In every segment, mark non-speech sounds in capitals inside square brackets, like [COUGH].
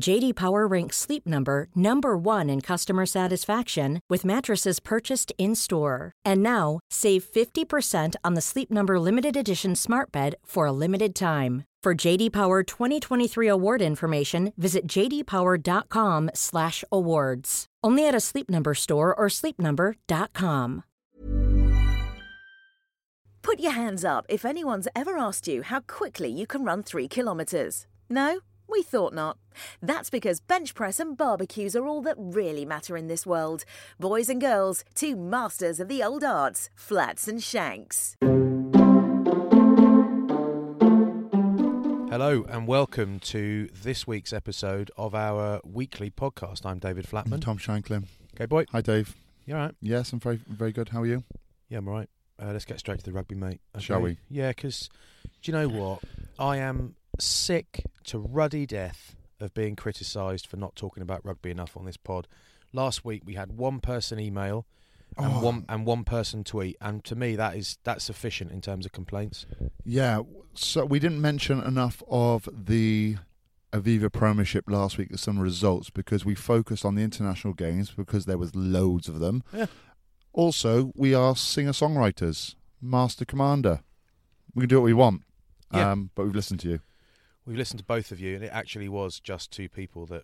JD Power ranks Sleep Number number 1 in customer satisfaction with mattresses purchased in-store. And now, save 50% on the Sleep Number limited edition Smart Bed for a limited time. For JD Power 2023 award information, visit jdpower.com/awards. Only at a Sleep Number store or sleepnumber.com. Put your hands up if anyone's ever asked you how quickly you can run three kilometres. No? We thought not. That's because bench press and barbecues are all that really matter in this world. Boys and girls, two masters of the old arts, flats and shanks. Hello and welcome to this week's episode of our weekly podcast. I'm David Flatman. Tom Shanklin. Okay, boy. Hi, Dave. You all right? Yes, I'm very, very good. How are you? Yeah, I'm all right. Uh, let's get straight to the rugby, mate. Shall we? Yeah, because do you know what? I am sick to ruddy death of being criticised for not talking about rugby enough on this pod. Last week we had one person email and Oh. one and one person tweet, and to me that is that's sufficient in terms of complaints. Yeah. So we didn't mention enough of the Aviva Premiership last week. with Some results because we focused on the international games because there was loads of them. Yeah. Also, we are singer-songwriters, master commander. We can do what we want. Yeah. Um, but we've listened to you. We've listened to both of you, and it actually was just two people that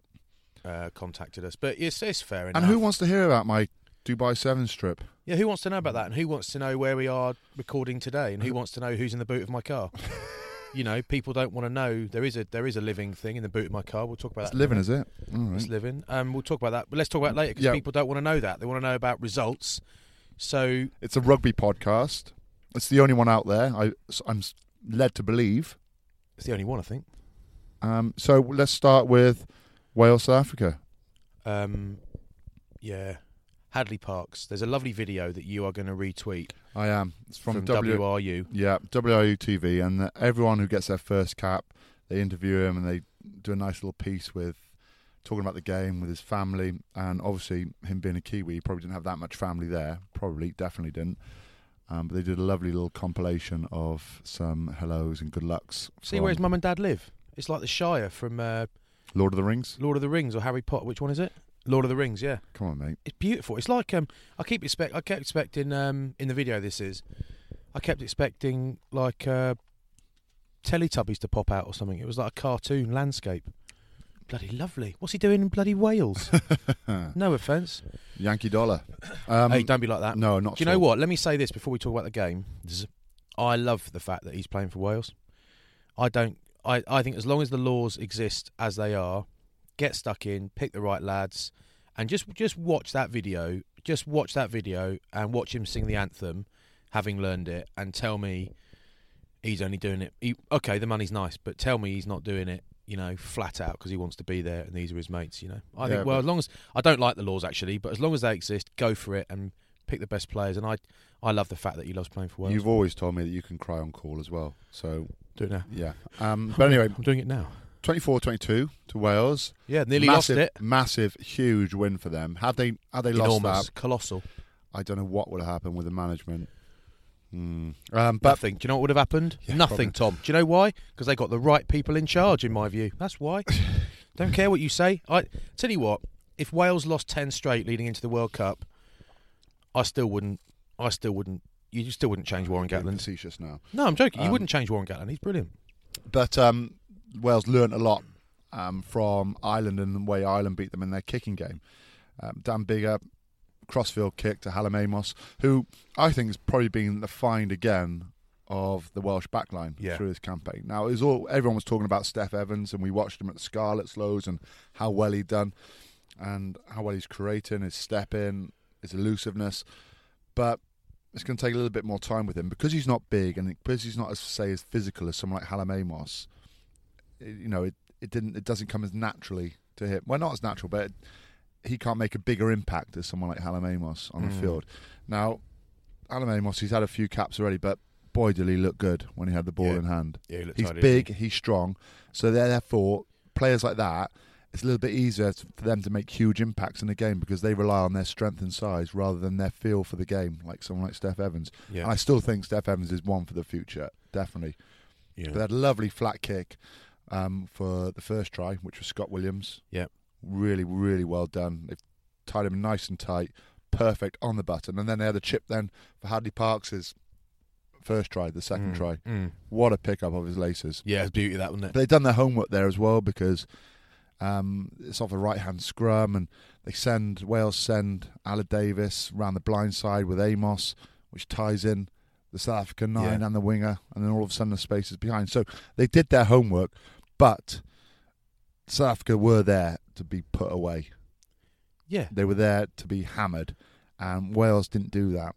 uh, contacted us. But it's, it's fair enough. And who wants to hear about my Dubai Seven strip? Yeah, who wants to know about that? And who wants to know where we are recording today? And who [LAUGHS] wants to know who's in the boot of my car? [LAUGHS] you know, people don't want to know. There is a there is a living thing in the boot of my car. We'll talk about that. It's that. living, is it? Right. It's living. Um, we'll talk about that. But let's talk about it later because Yeah. people don't want to know that. They want to know about results. So It's a rugby podcast. It's the only one out there. I, I'm led to believe. It's the only one I think. Um, so let's start with Wales, South Africa. Um, yeah, Hadleigh Parkes. There's a lovely video that you are going to retweet I am. It's from, from, W. WRU. Yeah, WRU TV, and everyone who gets their first cap, they interview him and they do a nice little piece with talking about the game with his family, and obviously him being a Kiwi, he probably didn't have that much family there. Probably, definitely didn't. Um, but they did a lovely little compilation of some hellos and good lucks. See from where his mum and dad live. It's like the Shire from uh, Lord of the Rings. Lord of the Rings or Harry Potter. Which one is it? Lord of the Rings. Yeah. Come on, mate. It's beautiful. It's like um, I keep expect. I kept expecting um, in the video. This is, I kept expecting like uh, Teletubbies to pop out or something. It was like a cartoon landscape. Bloody lovely. What's he doing in bloody Wales? [LAUGHS] no offence. Yankee Dollar. Um, hey, don't be like that. No, not. Do you know what? Let me say this before we talk about the game. I love the fact that he's playing for Wales. I don't. I, I think as long as the laws exist as they are, get stuck in, pick the right lads, and just just watch that video. Just watch that video and watch him sing the anthem, having learned it, and tell me he's only doing it. He, okay, the money's nice, but tell me he's not doing it. You know, flat out because he wants to be there and these are his mates. You know, I Yeah, think. Well, as long as I don't like the laws actually, but as long as they exist, go for it and pick the best players. And I, I love the fact that he loves playing for Wales. You've always told me that you can cry on call as well. So do it now. yeah. Um, [LAUGHS] but anyway, I'm doing it now. 24-22 to Wales. Yeah, nearly massive, lost it. Massive, huge win for them. Have they had they lost Enormous, that, colossal. I don't know what would have happened with the management. Mm. Um, but Nothing. Do you know what would have happened? Yeah, Nothing, Tom. Do you know why? Because they got the right people in charge, in my view. That's why. [LAUGHS] Don't care what you say. I tell you what. If Wales lost ten straight leading into the World Cup, I still wouldn't. I still wouldn't. You still wouldn't change Warren Gatland. facetious now. No, I'm joking. You Um, wouldn't change Warren Gatland. He's brilliant. But um, Wales learnt a lot um, from Ireland and the way Ireland beat them in their kicking game. Um, Dan Biggar, crossfield kick to Hallam Amos, who I think has probably been the find again of the Welsh backline Yeah. through this campaign. Now, it was all everyone was talking about Steff Evans, and we watched him at the Scarlets loads and how well he'd done, and how well he's creating his step in, his elusiveness. But it's going to take a little bit more time with him because he's not big and because he's not as say as physical as someone like Hallam Amos. it- you know, it, it didn't it doesn't come as naturally to him. Well, not as natural, but it, he can't make a bigger impact as someone like Hallam Amos on the Mm. field. Now, Hallam Amos, he's had a few caps already, but boy, did he look good when he had the ball Yeah. in hand. Yeah, he looked He's tidy, big, didn't he's strong, so therefore players like that. It's a little bit easier for them to make huge impacts in the game because they rely on their strength and size rather than their feel for the game, like someone like Steff Evans. Yeah. And I still think Steff Evans is one for the future, definitely. yeah. But they had a lovely flat kick um, for the first try, which was Scott Williams. Yep. Really, really well done. They've tied him nice and tight, perfect on the button. And then they had a chip then for Hadleigh Parkes' first try, the second Mm, try. mm. What a pickup of his laces. Yeah, it's beauty that, wasn't But they've done their homework there as well because um, it's off a right hand scrum and they send Wales send Aled Davies round the blind side with Amos, which ties in the South African nine Yeah. and the winger, and then all of a sudden the space is behind. So they did their homework, but South Africa were there to be put away. Yeah. They were there to be hammered, and Wales didn't do that.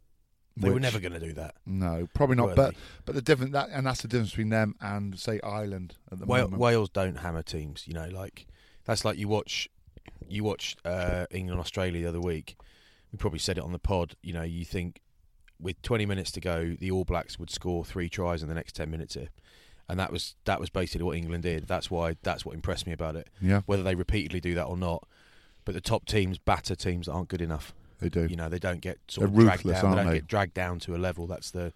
They were never going to do that. No, probably not. But they? but the different that and that's the difference between them and say Ireland at the Wa- moment. Wales don't hammer teams. You know, like that's like you watch you watch uh, England Australia the other week. We probably said it on the pod. You know, you think with 20 minutes to go, the All Blacks would score three tries in the next 10 minutes here, and that was that was basically what England did. That's why that's what impressed me about it. yeah, Whether they repeatedly do that or not, but the top teams batter teams that aren't good enough. they do. You know, they don't get sort They're of dragged ruthless, down. They aren't don't they? get dragged down to a level that's the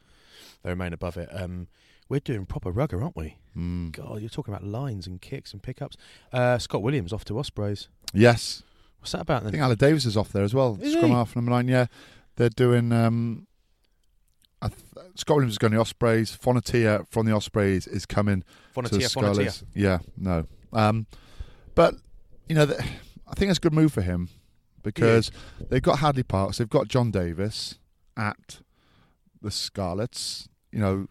they remain above it. Um, we're doing proper rugger, aren't we? Mm. God, you're talking about lines and kicks and pickups. Uh, Scott Williams off to Ospreys. Yes, What's that about I think Aled Davies is off there as well. Is Scrum he? half number nine. Yeah, they're doing. Um, I th- Scott Williams is going to the Ospreys. Fonotia from the Ospreys is coming to the Fonotia, Fonotia. Scarlets. Yeah, no, um, but you know, th- I think it's a good move for him because they've got Hadleigh Parkes, they've got John Davis at the Scarlets. You know,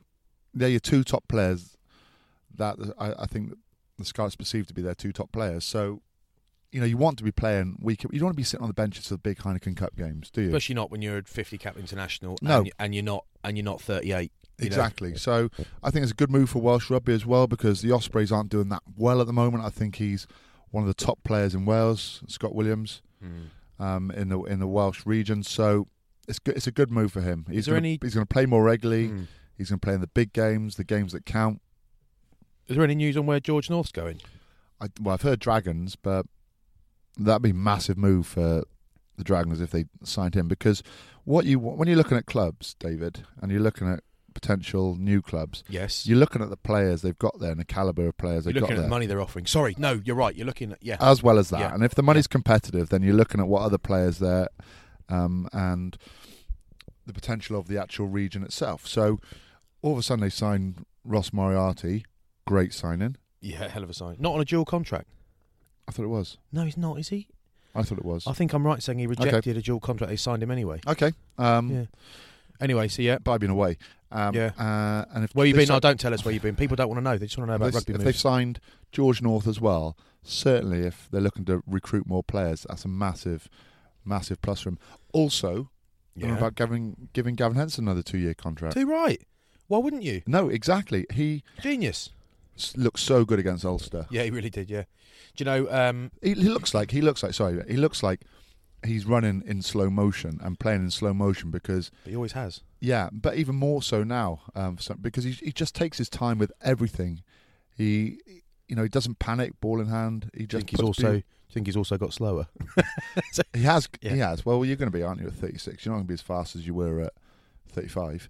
they're your two top players that I, I think the Scarlets perceive to be their two top players. So, you know, you want to be playing week. You don't want to be sitting on the benches for the big Heineken Cup games, do you? Especially not when you're a 50 cap international. No. and, and you're not and you're not 38. you know. Exactly. So I think it's a good move for Welsh rugby as well because the Ospreys aren't doing that well at the moment. I think he's one of the top players in Wales, Scott Williams, Mm. um, in the in the Welsh region. So it's good, it's a good move for him. He's there gonna, any- He's going to play more regularly. Mm. He's going to play in the big games, the games that count. Is there any news on where George North's going? I, well, I've heard Dragons, but that'd be a massive move for the Dragons if they signed him. Because what you when you're looking at clubs, David, and you're looking at potential new clubs, Yes. you're looking at the players they've got there and the caliber of players You're they've got looking at there, the money they're offering. Sorry, no, you're right. You're looking at yeah. as well as that. Yeah. And if the money's competitive, then you're looking at what other players there, um, and the potential of the actual region itself. So all of a sudden they signed Ross Moriarty, great signing. yeah, hell of a sign. Not on a dual contract. I thought it was. No, he's not. Is he? I thought it was. I think I'm right saying he rejected a dual contract. They signed him anyway. Okay. Um, Yeah. Anyway, so yeah. but I've been away. Um, Yeah. Uh, and if Where you they been? si- No, don't tell us where you've been. People don't want to know. They just want to know about if, rugby if moves. they've signed George North as well, certainly if they're looking to recruit more players, that's a massive, massive plus for him. Also, yeah. about giving giving Gavin Henson another two year contract. Too right. Why wouldn't you? No, exactly. He Genius. Looks so good against Ulster. Yeah, he really did. Yeah. Do you know? Um, He, he looks like he looks like sorry, he looks like he's running in slow motion and playing in slow motion because he always has. yeah, but even more so now um, because he he just takes his time with everything. He you know he doesn't panic, ball in hand. He I just think he's also. I think he's also got slower. [LAUGHS] He has. [LAUGHS] Yeah. He has. Well, you're going to be, aren't you, at 36? You're not going to be as fast as you were at 35.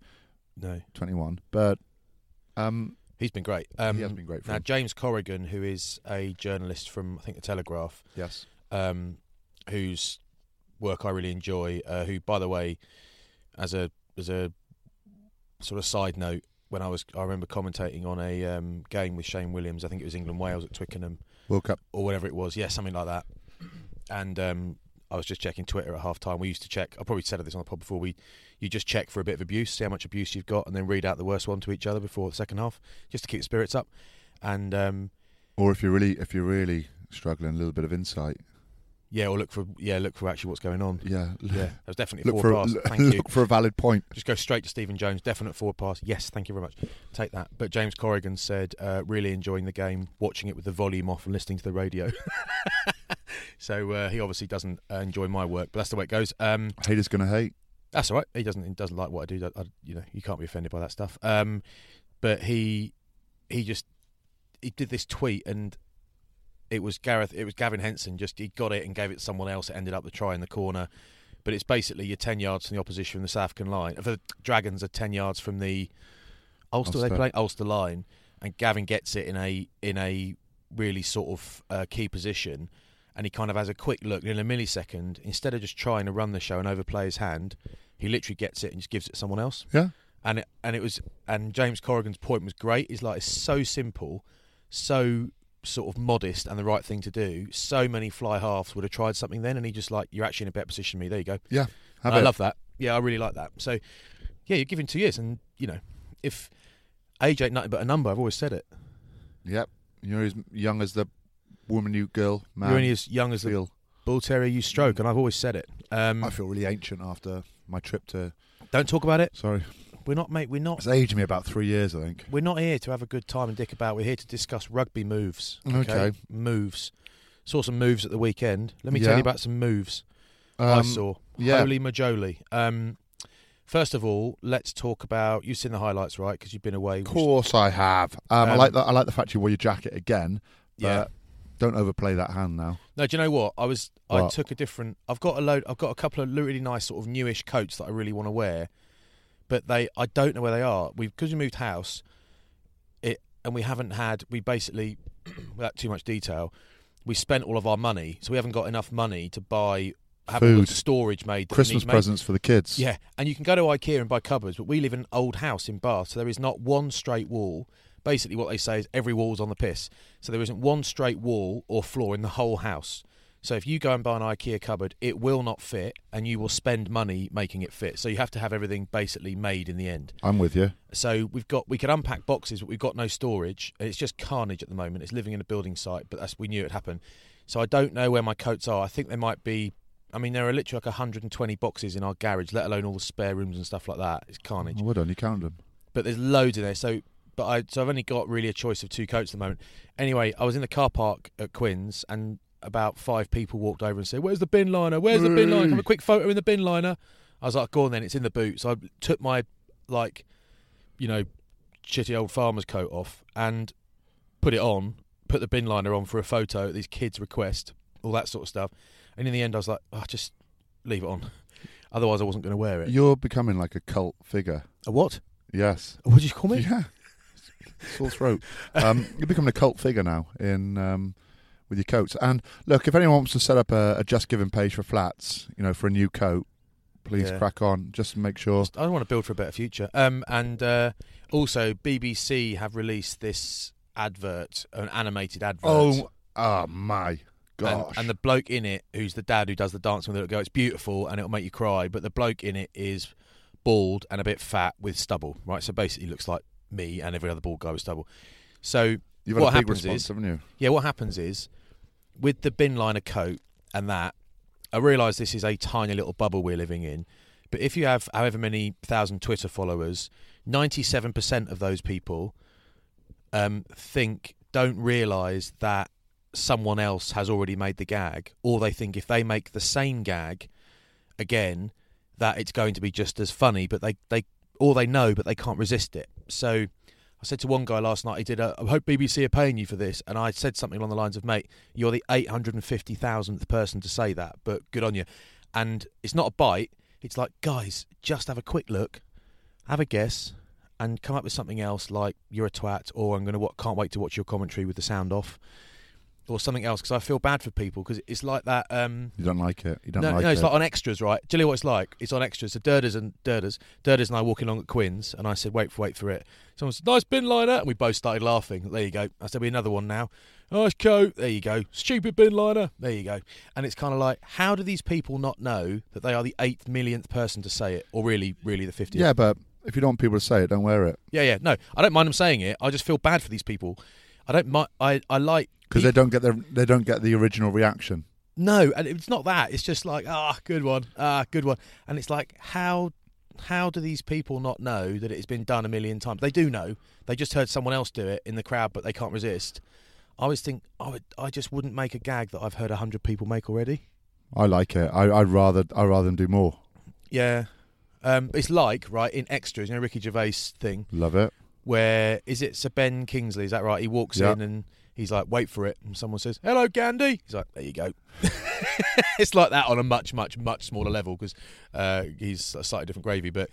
No, 21. But um, he's been great. Um, he has been great for now him. James Corrigan, who is a journalist from I think the Telegraph, Yes. um, whose work I really enjoy. Uh, who, by the way, as a as a sort of side note, when I was I remember commentating on a um, game with Shane Williams. I think it was England Wales at Twickenham World Cup. or whatever it was. Yeah, something like that. And um, I was just checking Twitter at half time. We used to check. I probably said this on the pod before. We you just check for a bit of abuse, see how much abuse you've got, and then read out the worst one to each other before the second half, just to keep spirits up. And um, Or if you're really if you're really struggling, a little bit of insight. yeah, or look for yeah, look for actually what's going on. Yeah. Yeah, that was definitely a Look forward for pass. a, Thank you. [LAUGHS] look for a valid point. Just go straight to Stephen Jones. Definite forward pass. Yes, thank you very much. Take that. But James Corrigan said, uh, really enjoying the game, watching it with the volume off and listening to the radio. [LAUGHS] so uh, he obviously doesn't uh, enjoy my work, but that's the way it goes. Um, Haters gonna hate. that's all right. He doesn't he doesn't like what I do. I, you know, you can't be offended by that stuff. Um, but he he just he did this tweet and it was Gareth. It was Gavin Henson. Just he got it and gave it to someone else. It ended up the try in the corner. But it's basically you're ten yards from the opposition from the South African line. The Dragons are ten yards from the Ulster. They play Ulster line, and Gavin gets it in a in a really sort of uh, key position, and he kind of has a quick look in a millisecond. Instead of just trying to run the show and overplay his hand, he literally gets it and just gives it to someone else. Yeah. And it, and it was and James Corrigan's point was great. He's like it's so simple, so sort of modest and the right thing to do. So many fly halves would have tried something then, and he just like you're actually in a better position than me. There you go. Yeah. I it. love that. Yeah, I really like that. So, yeah, you're giving two years, and you know, if age ain't nothing but a number, I've always said it. Yep. You're as young as the woman, you girl, man. You're only as young as the feel. bull terrier you stroke, and I've always said it. Um, I feel really ancient after my trip to. don't talk about it. Sorry, We're not, mate. We're not. it's aged me about three years, I think. We're not here to have a good time and dick about. We're here to discuss rugby moves. Okay. moves. Saw some moves at the weekend. Let me tell you about some moves I Um, saw. yeah. Holy majoli. Um, first of all, let's talk about. You've seen the highlights, right? Because you've been away. Of course, I have. Um, I Um, like the I like the fact you wore your jacket again. Yeah. Don't overplay that hand now. No, do you know what? I was I took a different. I've got a load. I've got a couple of really nice sort of newish coats that I really want to wear, but they I don't know where they are. We because we moved house, it and we haven't had. We basically, [CLEARS THROAT] without too much detail, we spent all of our money, so we haven't got enough money to buy have Food. storage made. Christmas made. presents for the kids. Yeah, and you can go to IKEA and buy cupboards, but we live in an old house in Bath, so there is not one straight wall. Basically, what they say is every wall's on the piss. So there isn't one straight wall or floor in the whole house. So if you go and buy an IKEA cupboard, it will not fit, and you will spend money making it fit. So you have to have everything basically made in the end. I'm with you. So we've got we could unpack boxes, but we've got no storage. It's just carnage at the moment. It's living in a building site, but that's we knew it happened. So I don't know where my coats are. I think there might be. I mean, there are literally like 120 boxes in our garage, let alone all the spare rooms and stuff like that. It's carnage. I would only count them. But there's loads in there. So, but I so I've only got really a choice of two coats at the moment. Anyway, I was in the car park at Quinn's, and about five people walked over and said, "Where's the bin liner? Where's the bin liner? I have a quick photo in the bin liner?" I was like, "Go on then, it's in the boot." So I took my like, you know, shitty old farmer's coat off and put it on, put the bin liner on for a photo at these kids' request, all that sort of stuff. And in the end, I was like, oh, just leave it on. [LAUGHS] Otherwise, I wasn't going to wear it. You're becoming like a cult figure. A what? Yes. What did you call me? Yeah. Sore throat. Um, [LAUGHS] you're becoming a cult figure now in um, with your coats. And look, if anyone wants to set up a, a Just Giving page for flats, you know, for a new coat, please Yeah. crack on. Just make sure. I want to build for a better future. Um, and uh, also, BBC have released this advert, an animated advert. Oh, oh my and, gosh! and the bloke in it, who's the dad who does the dancing with it, go, it's beautiful and it'll make you cry. But the bloke in it is bald and a bit fat with stubble, right? So basically, looks like me and every other bald guy was stubble. So You've had what happens response, is- haven't you? yeah, what happens is with the bin liner coat and that, I realise this is a tiny little bubble we're living in. But if you have however many thousand Twitter followers, ninety-seven percent of those people um, think don't realise that someone else has already made the gag, or they think if they make the same gag again, that it's going to be just as funny. But they they or they know, but they can't resist it. So I said to one guy last night, he did, a, I hope BBC are paying you for this. And I said something along the lines of, mate, you're the 850,000th person to say that, but good on you. And it's not a bite. It's like, guys, just have a quick look, have a guess, and come up with something else like "you're a twat" or "I'm going to what can't wait to watch your commentary with the sound off." Or something else because I feel bad for people because it's like that. Um, You don't like it. You don't no, like no, it's it. like on extras, right? Do you know what it's like? It's on extras. So Durders and Durders, Durders and I walking along at Quinn's, and I said, "Wait for, wait for it." Someone said, "Nice bin liner," and we both started laughing. There you go. I said, "Be another one now." Nice coat. There you go. Stupid bin liner. There you go. And it's kind of like, how do these people not know that they are the eighth millionth person to say it, or really, really the fiftieth? yeah, but if you don't want people to say it, don't wear it yeah, yeah. No, I don't mind them saying it. I just feel bad for these people. I don't mind. I, I like because they don't get the they don't get the original reaction. No, and it's not that. It's just like, ah, good one, ah, good one. And it's like, how how do these people not know that it's been done a million times? They do know. They just heard someone else do it in the crowd, but they can't resist. I always think, I would, I just wouldn't make a gag that I've heard a hundred people make already. I like it. I, I'd rather I'd rather them do more. Yeah, um, it's like right in extras, you know, Ricky Gervais thing Love it. where is it Sir Ben Kingsley? Is that right? He walks Yeah. in and he's like, "Wait for it," and someone says, "Hello, Gandhi." He's like, "There you go." [LAUGHS] it's like that on a much, much, much smaller level because uh, he's a slightly different gravy, but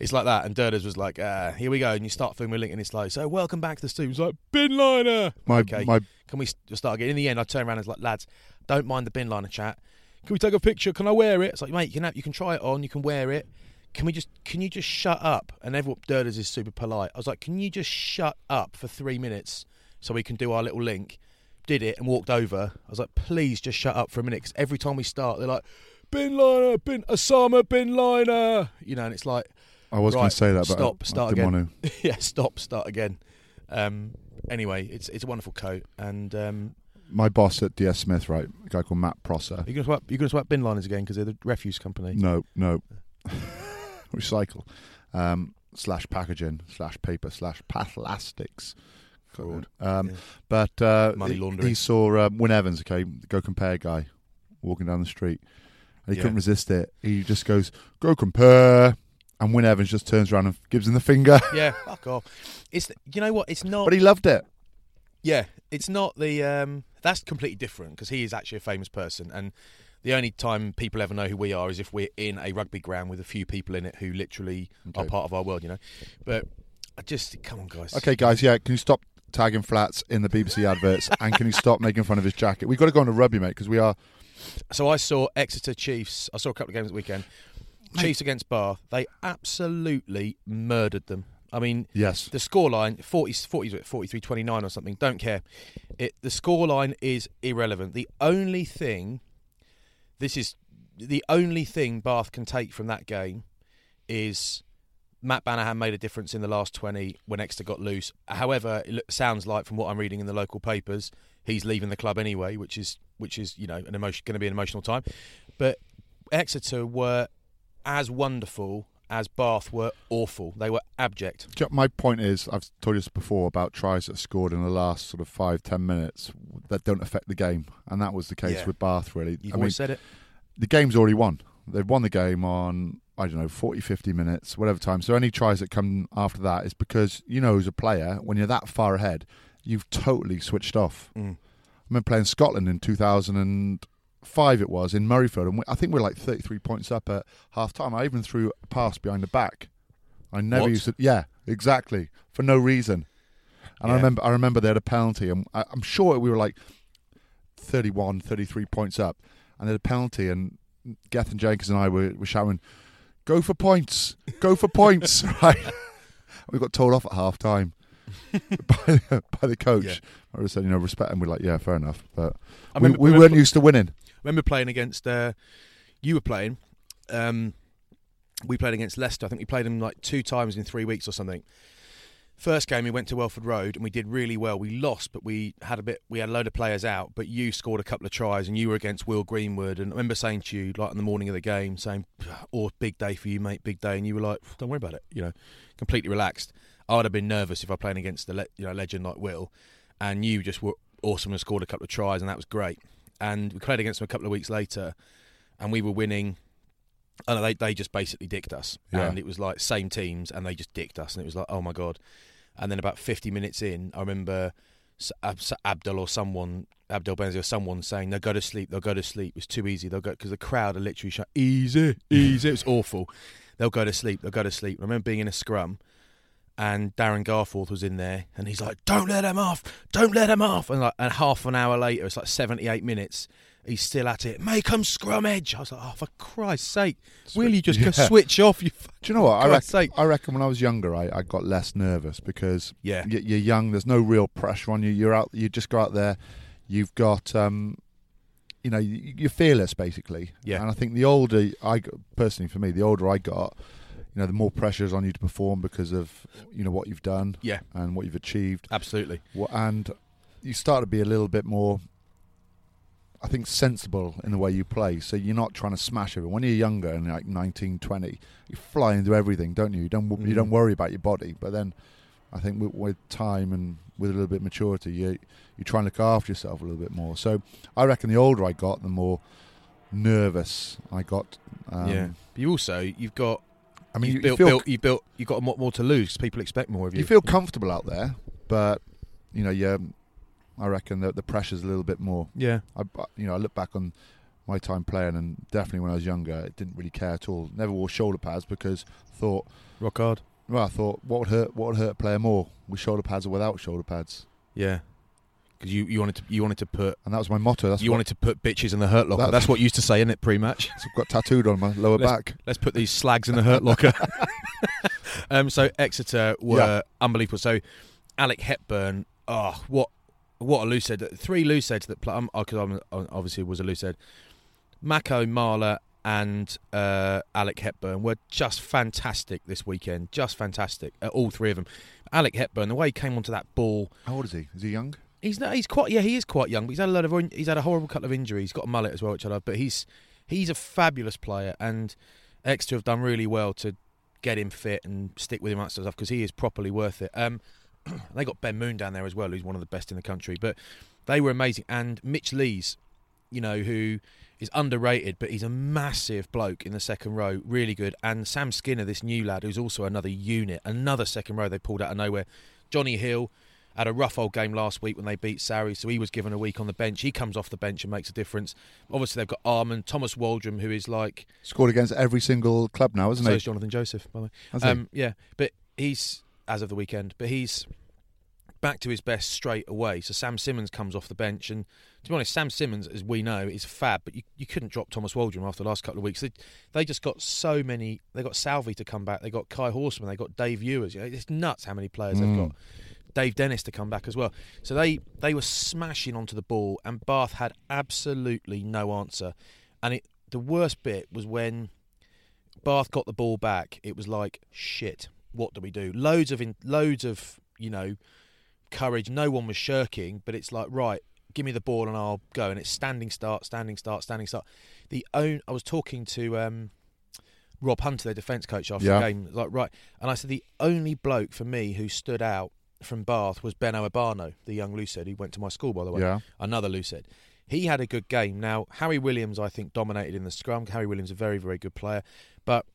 it's like that. And Durders was like, uh, "Here we go," and you start filming a link, and it's like, "So, welcome back to the studio." He's like, "Bin liner." My okay, my can we s- start again? In the end, I turn around and was like, "Lads, don't mind the bin liner chat. Can we take a picture? Can I wear it?" It's like, "Mate, you can have, you can try it on. You can wear it." Can we just can you just shut up? And everyone Durders is super polite. I was like, can you just shut up for three minutes so we can do our little link? Did it and walked over. I was like, please just shut up for a minute because every time we start, they're like, bin liner, bin Osama bin liner, you know, and it's like, I was going to say that, but stop, I, start I didn't again. [LAUGHS] yeah, stop, start again. Um, anyway, it's it's a wonderful coat, and um. My boss at DS Smith, right, a guy called Matt Prosser. are you going to swap? You going to swap bin liners again because they're the refuse company? No, no. [LAUGHS] Recycle. Um, slash packaging, slash paper, slash plastics. Fraud. Um, Yeah. But uh, Money he- laundering. He saw um, Wynne Evans, okay, go compare guy, walking down the street, and he Yeah. couldn't resist it. He just goes, "Go compare," and Wynne Evans just turns around and gives him the finger. [LAUGHS] Yeah, fuck off. It's you know what? It's not. but he loved it. Yeah, it's not the. Um, that's completely different because he is actually a famous person, and the only time people ever know who we are is if we're in a rugby ground with a few people in it who literally are part of our world, you know. But I just come on, guys. Okay, guys, yeah, can you stop tagging flats in the BBC adverts, and can you stop making fun of his jacket? We've got to go on a rugby, mate, because we are. So I saw Exeter Chiefs. I saw a couple of games at the weekend. Chiefs against Bath. They absolutely murdered them. I mean, Yes, the scoreline 40 40 43 29 or something don't care it the scoreline is irrelevant the only thing this is the only thing Bath can take from that game is Matt Banahan made a difference in the last 20 when Exeter got loose however it sounds like from what I'm reading in the local papers he's leaving the club anyway which is which is you know an emotion going to be an emotional time but Exeter were as wonderful as Bath were awful they were abject my point is, I've told you this before about tries that scored in the last sort of five, ten minutes that don't affect the game, and that was the case Yeah. with Bath. Really, you've I mean, always said it the game's already won. They've won the game on I don't know 40, 50 minutes, whatever time. So any tries that come after that is because you know as a player when you're that far ahead, you've totally switched off. Mm. I remember playing Scotland in 2005 it was in Murrayfield and we, I think we are like 33 points up at half time. I even threw a pass behind the back. I never What? used to yeah, exactly, for no reason. And I remember I remember they had a penalty and I, I'm sure we were like 31 33 points up and they had a penalty and Gethin Jenkins and I were, were shouting go for points. Go for points. [LAUGHS] Right. We got told off at half time [LAUGHS] by, by the coach. Yeah. I was saying you know respect and we're like yeah fair enough. But I we, remember- we remember- weren't used to winning. I remember playing against uh, you were playing um, we played against Leicester. I think we played them like two times in three weeks or something first game we went to Welford Road and we did really well. We lost but we had a bit we had a load of players out but you scored a couple of tries and you were against Will Greenwood. And I remember saying to you like in the morning of the game saying oh big day for you mate big day. And you were like don't worry about it you know completely relaxed. I would have been nervous if I playing against a le- you know legend like Will. And you just were awesome and scored a couple of tries and that was great. And we played against them a couple of weeks later, and we were winning. And they they just basically dicked us, Yeah. and it was like same teams, and they just dicked us, and it was like oh my god. And then about fifty minutes in, I remember S- Ab- S- Abdul or someone, Abdel Benazzi or someone saying they'll go to sleep, they'll go to sleep. It was too easy. They'll go because the crowd are literally shouting easy, easy. it's awful. They'll go to sleep. They'll go to sleep. I remember being in a scrum, and Darren Garforth was in there, and he's like, "Don't let him off! Don't let him off!" And like, and half an hour later, it's like seventy-eight minutes. He's still at it. Make him scrummage. I was like, "Oh, for Christ's sake! Will you just go Yeah. [LAUGHS] switch off? You Do you know what? I, sake. I reckon when I was younger, I, I got less nervous because Yeah. y- you're young. There's no real pressure on you. You're out. You just go out there. You've got, um, you know, you- you're fearless basically. Yeah. And I think the older I got, personally for me, the older I got, you know, the more pressure is on you to perform because of you know what you've done Yeah, and what you've achieved. absolutely. Wha- And you start to be a little bit more. I think sensible in the way you play, so you're not trying to smash everyone. When you're younger and like 19, 20, you fly into everything, don't you? You don't you Mhm. don't worry about your body. But then, I think with, with time and with a little bit of maturity, you you try and look after yourself a little bit more. So I reckon the older I got, the more nervous I got. Um, yeah, but you also you've got. I mean, you've you, built, feel built, you built, you've got a lot more to lose 'cause people expect more of you. you feel comfortable out there, but you know, yeah, I reckon that the pressure's a little bit more. yeah, I, you know, I look back on my time playing, and definitely when I was younger, I didn't really care at all. Never wore shoulder pads because thought, rock hard. well, I thought what would hurt, what would hurt a player more, with shoulder pads or without shoulder pads, Yeah, because you, you wanted to you wanted to put and that was my motto. That's you what wanted to put bitches in the hurt locker. That- That's what you used to say in it pre-match. [LAUGHS] I've got tattooed on my lower Let's- back. Let's put these slags in the hurt locker. [LAUGHS] um, so Exeter were Yeah. unbelievable. So Alec Hepburn, oh, what what a loose head. Three loose heads that play. Because I'm, I'm obviously was a loose head. Mako Marler and uh, Alec Hepburn were just fantastic this weekend. Just fantastic. Uh, all three of them. Alec Hepburn, the way he came onto that ball, How old is he? Is he young? He's not, he's quite yeah he is quite young, but he's had a lot of he's had a horrible couple of injuries. He's got a mullet as well, which I love. But he's he's a fabulous player, and Exeter have done really well to get him fit and stick with him and stuff because he is properly worth it. Um, [CLEARS THROAT] they got Ben Moon down there as well, who's one of the best in the country. But they were amazing, and Mitch Lees, you know, who is underrated, but he's a massive bloke in the second row, really good. And Sam Skinner, this new lad, who's also another unit, another second row they pulled out of nowhere. Johnny Hill had a rough old game last week when they beat Surrey, so he was given a week on the bench. He comes off the bench and makes a difference. Obviously, they've got Armand, Thomas Waldrom, who is like Scored against every single club now, isn't so he? is Jonathan Joseph, by the way. Um, yeah, but he's as of the weekend, but he's back to his best straight away. So Sam Simmonds comes off the bench, and to be honest, Sam Simmonds, as we know, is fab. But you, you couldn't drop Thomas Waldrom after the last couple of weeks. They, they just got so many. They got Salvi to come back. They got Kai Horstmann. They got Dave Ewers. You know, it's nuts how many players they've Mm. got. Dave Dennis to come back as well. So they they were smashing onto the ball, and Bath had absolutely no answer. And it the worst bit was when Bath got the ball back. It was like shit. What do we do? Loads of in, loads of you know courage. No one was shirking, but it's like right. Give me the ball and I'll go. And it's standing start, standing start, standing start. The own. I was talking to um, Rob Hunter, their defence coach, after Yeah. the game. Like right, and I said the only bloke for me who stood out from Bath was Beno Obano, the young Lucid. He went to my school, by the way. Yeah. Another Lucid. He had a good game. Now Harry Williams, I think, dominated in the scrum. Harry Williams, a very, very good player, but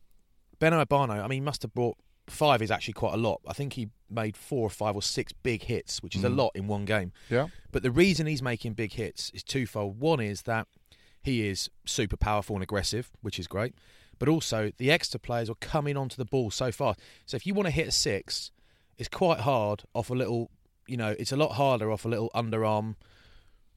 Beno Obano, I mean, he must have brought five is actually quite a lot. I think he made four or five or six big hits, which is a Mm. lot in one game. Yeah. But the reason he's making big hits is twofold. One is that he is super powerful and aggressive, which is great. But also the extra players are coming onto the ball so fast. So if you want to hit a six, it's quite hard off a little, you know, it's a lot harder off a little underarm,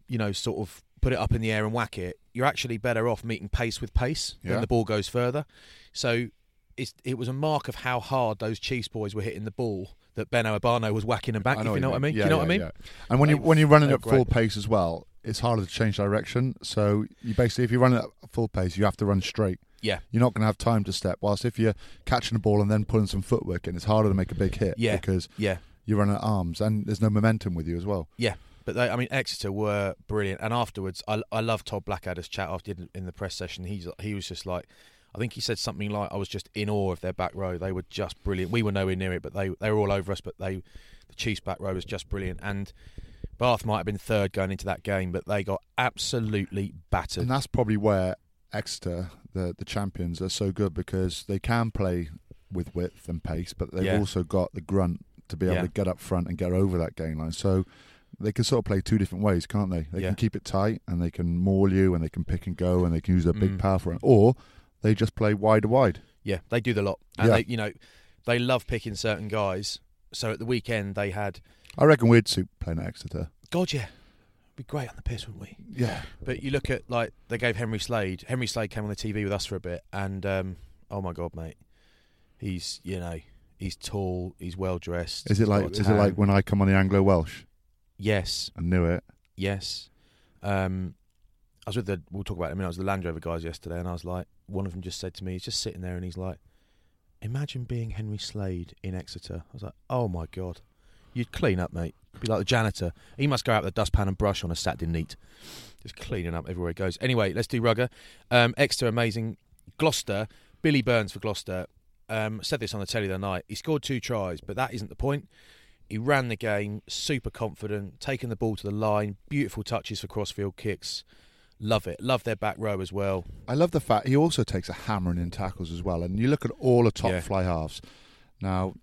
you know, sort of put it up in the air and whack it. You're actually better off meeting pace with pace Yeah. when the ball goes further. So it was a mark of how hard those Chiefs boys were hitting the ball that Ben Obano was whacking them back. if you know what I mean? Yeah, you know yeah, what I mean? yeah. And when you when you're running they're at full pace as well, it's harder to change direction. So you basically, if you're running at full pace, you have to run straight. Yeah. You're not going to have time to step. Whilst if you're catching the ball and then putting some footwork in, it's harder to make a big hit Yeah. because Yeah. you're running at arms and there's no momentum with you as well. Yeah, but they, I mean, Exeter were brilliant. And afterwards, I, I love Todd Blackadder's chat after in, in the press session. He's he was just like, I think he said something like, "I was just in awe of their back row. They were just brilliant. We were nowhere near it, but they they were all over us. But they, the Chiefs back row was just brilliant. And Bath might have been third going into that game, but they got absolutely battered. And that's probably where Exeter, the the champions, are so good because they can play with width and pace, but they've Yeah. also got the grunt to be able Yeah. to get up front and get over that game line. So they can sort of play two different ways, can't they? They Yeah. can keep it tight and they can maul you and they can pick and go and they can use their big Mm. power for or they just play wide to wide. Yeah, they do the lot, and Yeah. they, you know, they love picking certain guys so at the weekend they had. I reckon we'd suit playing at Exeter. God, yeah, be great on the piss, wouldn't we? Yeah. But you look at like they gave Henry Slade. Henry Slade came on the TV with us for a bit, and um, oh my god, mate, he's you know he's tall, he's well dressed. Is it like is it like when I come on the Anglo Welsh? Yes, I knew it. yes. Um, I was with the. We'll talk about it a minute. I was the Land Rover guys yesterday, and I was like, one of them just said to me, he's just sitting there, and he's like, "Imagine being Henry Slade in Exeter." I was like, "Oh my god, you'd clean up, mate. Be like the janitor. He must go out with dustpan and brush on a Saturday neat, just cleaning up everywhere he goes." Anyway, let's do Rugger. Um, Exeter, amazing. Gloucester, Billy Burns for Gloucester. Um, said this on the telly the other night. He scored two tries, but that isn't the point. He ran the game, super confident, taking the ball to the line, beautiful touches for crossfield kicks. Love it. Love their back row as well. I love the fact he also takes a hammering in tackles as well. And you look at all the top Yeah. fly halves. Now,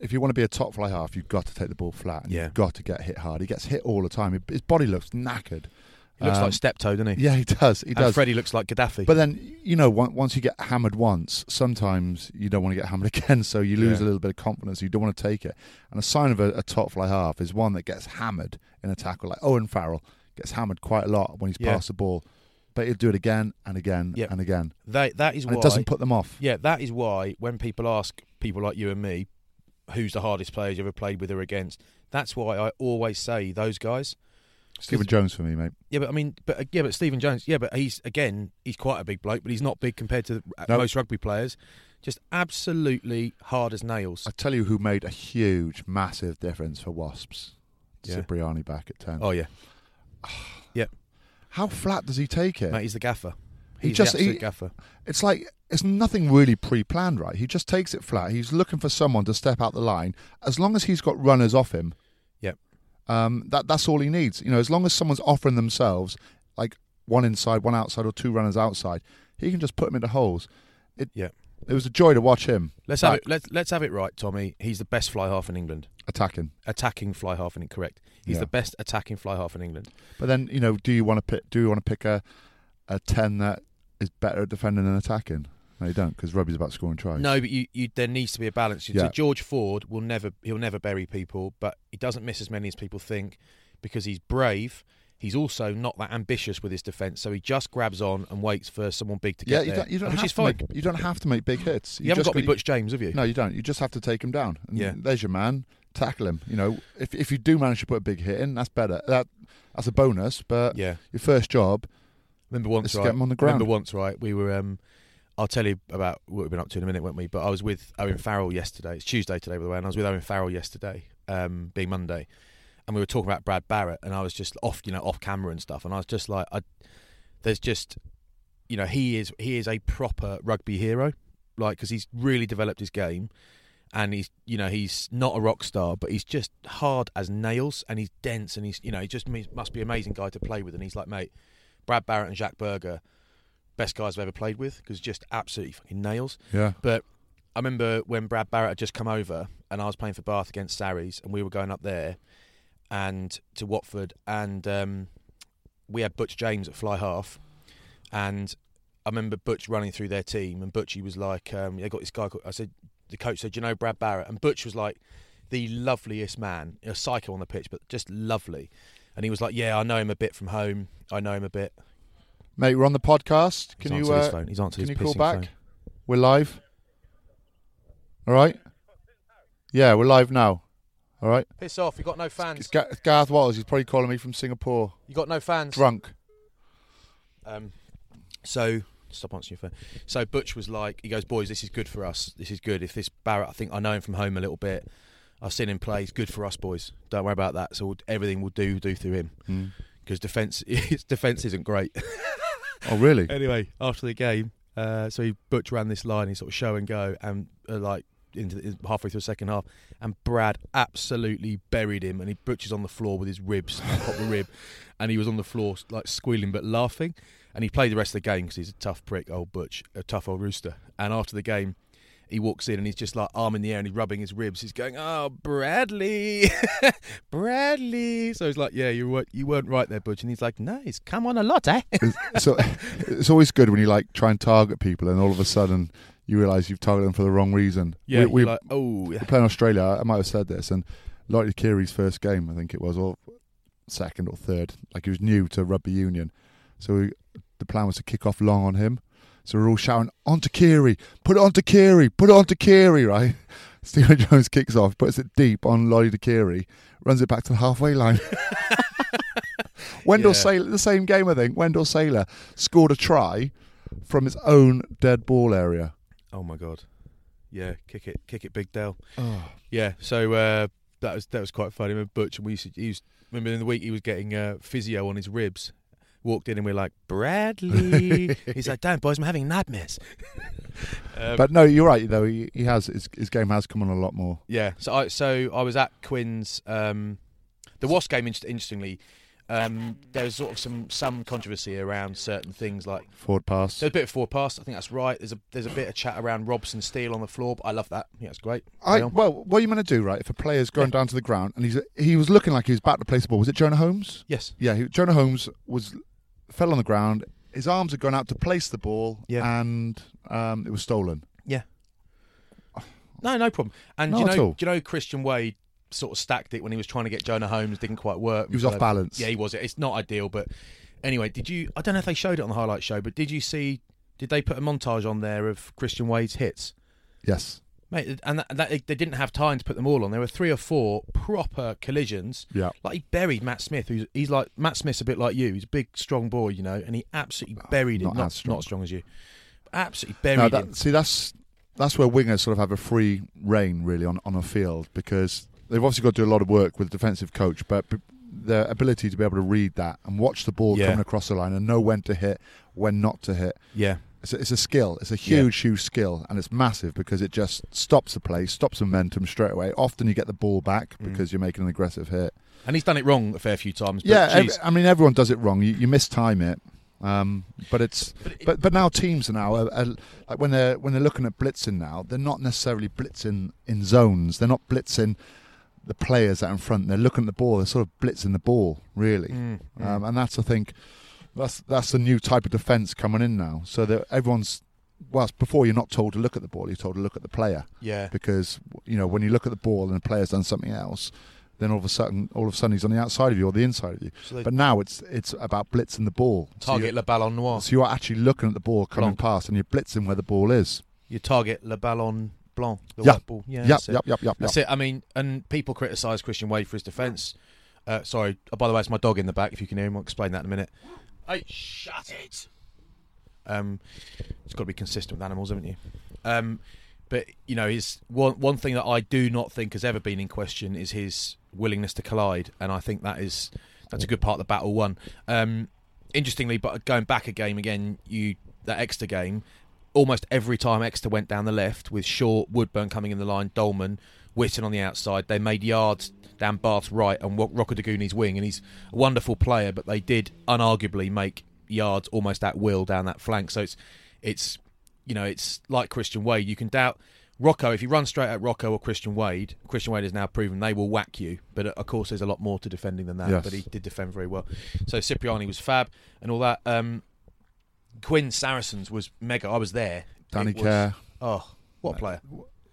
if you want to be a top fly half, you've got to take the ball flat and Yeah. you've got to get hit hard. He gets hit all the time. His body looks knackered. He looks Um, like Steptoe, doesn't he? Yeah, he does. He and does. Freddie looks like Gaddafi. But then, you know, once you get hammered once, sometimes you don't want to get hammered [LAUGHS] again, so you lose Yeah. a little bit of confidence. You don't want to take it. And a sign of a, a top fly half is one that gets hammered in a tackle. Like Owen Farrell gets hammered quite a lot when he's Yeah. passed the ball, but he'll do it again and again Yep. and again. They, that is And why. it doesn't put them off. yeah, that is why when people ask people like you and me, who's the hardest players you ever played with or against, that's why I always say those guys. Stephen Jones for me, mate. Yeah, but I mean, but uh, yeah, but Stephen Jones, yeah, but he's again, he's quite a big bloke, but he's not big compared to uh, No. most rugby players. Just absolutely hard as nails. I tell you who made a huge, massive difference for Wasps. Yeah. Cipriani back at 10. Oh yeah, [SIGHS] How flat does he take it? mate, he's the gaffer. He just- he- gaffer. It's like it's nothing really pre-planned, right? He just takes it flat. He's looking for someone to step out the line. As long as he's got runners off him, Yep. um, that that's all he needs. You know, as long as someone's offering themselves, like one inside, one outside, or two runners outside, he can just put them into holes. It, Yeah. It was a joy to watch him Let's have back it. Let's let's have it right, Tommy. He's the best fly half in England. attacking. Attacking fly half in correct. He's Yeah. the best attacking fly half in England. But then, you know, do you want to pick? Do you want to pick a a ten that is better at defending than attacking? No, you don't, because rugby's about scoring tries. No, but you, you there needs to be a balance. So Yeah. George Ford will never he'll never bury people, but he doesn't miss as many as people think because he's brave. He's also not that ambitious with his defence, so he just grabs on and waits for someone big to yeah, get you there, don't. You don't which have is to fine. make. You don't have to make big hits. you, haven't just got to be Butch James, have you? No, you don't. You just have to take him down. And Yeah. There's your man. Tackle him. You know, if if you do manage to put a big hit in, that's better. That that's a bonus. But Yeah. your first job, Remember once, right? get him on the ground. Remember once, right? We were. Um, I'll tell you about what we've been up to in a minute, won't we? But I was with Owen Farrell yesterday. It's Tuesday today, by the way, and I was with Owen Farrell yesterday, um, being Monday, and we were talking about Brad Barritt, and I was just off, you know, off camera and stuff, and I was just like, I, there's just, you know, he is he is a proper rugby hero, like because he's really developed his game. And he's, you know, he's not a rock star, but he's just hard as nails, and he's dense, and he's, you know, he just must be an amazing guy to play with. And he's like, mate, Brad Barritt and Jacques Burger, best guys I've ever played with because just absolutely fucking nails. yeah, But I remember when Brad Barritt had just come over and I was playing for Bath against Sarries and we were going up there and to Watford and um, we had Butch James at fly half and I remember Butch running through their team and Butchie was like, um, they got this guy called, I said, the coach said, "Do you know Brad Barritt? And Butch was like the loveliest man, a psycho on the pitch, but just lovely. And he was like, yeah, I know him a bit from home. I know him a bit. mate, we're on the podcast. Can He's you uh, phone. He's answered can his you call back? phone. We're live. All right. Yeah, we're live now. All right. Piss off! You got no It's fans. Ga- Gareth Wattles. He's probably calling me from Singapore. You got no fans. Drunk. Um, so stop answering your phone. So Butch was like, he goes, boys, this is good for us. This is good. If this Barritt, I think I know him from home a little bit. I've seen him play. He's good for us, boys. Don't worry about that. So we'll, everything we'll do do through him Mm. because defense, [LAUGHS] his defense isn't great. [LAUGHS] Oh, really? anyway, after the game, uh, so he Butch ran this line, he sort of show and go, and uh, like into the, halfway through the second half, and Brad absolutely buried him, and he Butch is on the floor with his ribs, caught the rib, [LAUGHS] and he was on the floor like squealing but laughing, and he played the rest of the game because he's a tough prick, old Butch, a tough old rooster, and after the game. He walks in and he's just like arm in the air and he's rubbing his ribs. He's going, "Oh, Bradley, [LAUGHS] Bradley." So he's like, "Yeah, you weren't you weren't right there, Butch." And he's like, "No, he's come on a lot, eh?" so [LAUGHS] it's always good when you like try and target people, and all of a sudden you realise you've targeted them for the wrong reason. Yeah, we, we, you're like, oh, yeah. we're playing Australia. I might have said this, and Lote Tuqiri's first game, I think it was, or second or third. Like he was new to rugby union, so we, the plan was to kick off long on him. So we're all shouting, "Onto Kiri, put it onto Kiri, put it onto Kiri!" Right? [LAUGHS] Stephen Jones kicks off, puts it deep on Lote Tuqiri, runs it back to the halfway line. [LAUGHS] Wendell Yeah. Sailor, the same game, I think. Wendell Sailor scored a try from his own dead ball area. Oh my god. Yeah, kick it, kick it, Big Dell. Oh, Yeah, so uh, that was that was quite funny. Remember Butch we used to, he was remember in the week he was getting uh, physio on his ribs. Walked in and we are like Bradley. [LAUGHS] He's like, "Don't, boys, I'm having nightmares." um, [LAUGHS] but no, you're right. Know, he, he has his, his game has come on a lot more. yeah, so I so I was at Quins um, the Wasp game. Interestingly, um, there was sort of some some controversy around certain things like Forward pass. there's a bit of forward pass. I think that's right. There's a there's a bit of chat around Robson Steele on the floor. But I love that. Yeah, it's great. I, well, what are you going to do, right? If a player's going down to the ground and he's he was looking like he was about to place the ball. Was it Jonah Holmes? yes. Yeah, he, Jonah Holmes was fell on the ground. His arms had gone out to place the ball, Yeah. and um, it was stolen. Yeah. No, no problem. And do you at know, all. do you know Christian Wade sort of stacked it when he was trying to get Jonah Holmes, didn't quite work. He was off balance. Yeah, he was. It's not ideal, but anyway, did you? I don't know if they showed it on the highlight show, but did you see? Did they put a montage on there of Christian Wade's hits? Yes. Mate, and that, that, they didn't have time to put them all on. There were three or four proper collisions. Yeah. Like he buried Matt Smith, who's he's like Matt Smith's a bit like you. He's a big, strong boy, you know, and he absolutely oh, buried him. not Not as strong. not as strong as you. Absolutely buried No, him. see, that's that's where wingers sort of have a free reign really on on a field because they've obviously got to do a lot of work with the defensive coach, but their ability to be able to read that and watch the ball Yeah. coming across the line and know when to hit, when not to hit. Yeah. It's a, it's a skill. It's a Yeah. huge, huge skill, and it's massive because it just stops the play, stops momentum straight away. Often you get the ball back Mm. because you're making an aggressive hit. And he's done it wrong a fair few times. But yeah, ev- geez. I mean everyone does it wrong. You, you mistime it, um, but it's But it- but but now teams are now are, are, like when they're when they're looking at blitzing now, they're not necessarily blitzing in zones. They're not blitzing the players out in front. They're looking at the ball. They're sort of blitzing the ball really, Mm, mm. um, and that's I think that's that's the new type of defence coming in now. So that everyone's whilst before you're not told to look at the ball, you're told to look at the player yeah. because you know when you look at the ball and the player's done something else, then all of a sudden all of a sudden he's on the outside of you or the inside of you. So But now it's it's about blitzing the ball. So target you're, Le Ballon Noir. so you're actually looking at the ball coming Blanc. past and you're blitzing where the ball is. You target Le Ballon Blanc, the Yeah. white ball. Yeah, yep, that's it. yep, yep, yep, That's yep. it. I mean, and people criticise Christian Wade for his defence. Uh, sorry. Oh, by the way, it's my dog in the back. If you can hear him, I'll explain that in a minute. Hey, shut it. Um, it's got to be consistent with animals, haven't you? Um, but you know, his one one thing that I do not think has ever been in question is his willingness to collide, and I think that is that's a good part of the battle won. Um, interestingly, but going back a game again, you that Exeter game, almost every time Exeter went down the left with Shaw, Woodburn coming in the line, Dollman, Whitten on the outside, they made yards down Bath's right and Ro- Rokoduguni's wing, and he's a wonderful player, but they did unarguably make yards almost at will down that flank. So it's it's you know it's like Christian Wade. You can doubt Rocco if you run straight at Rocco or Christian Wade. Christian Wade has now proven they will whack you, but uh, of course there's a lot more to defending than that. Yes. But he did defend very well. So Cipriani was fab and all that. Um, Quinn Saracens was mega. I was there. Danny It was- Care, Oh, what a player!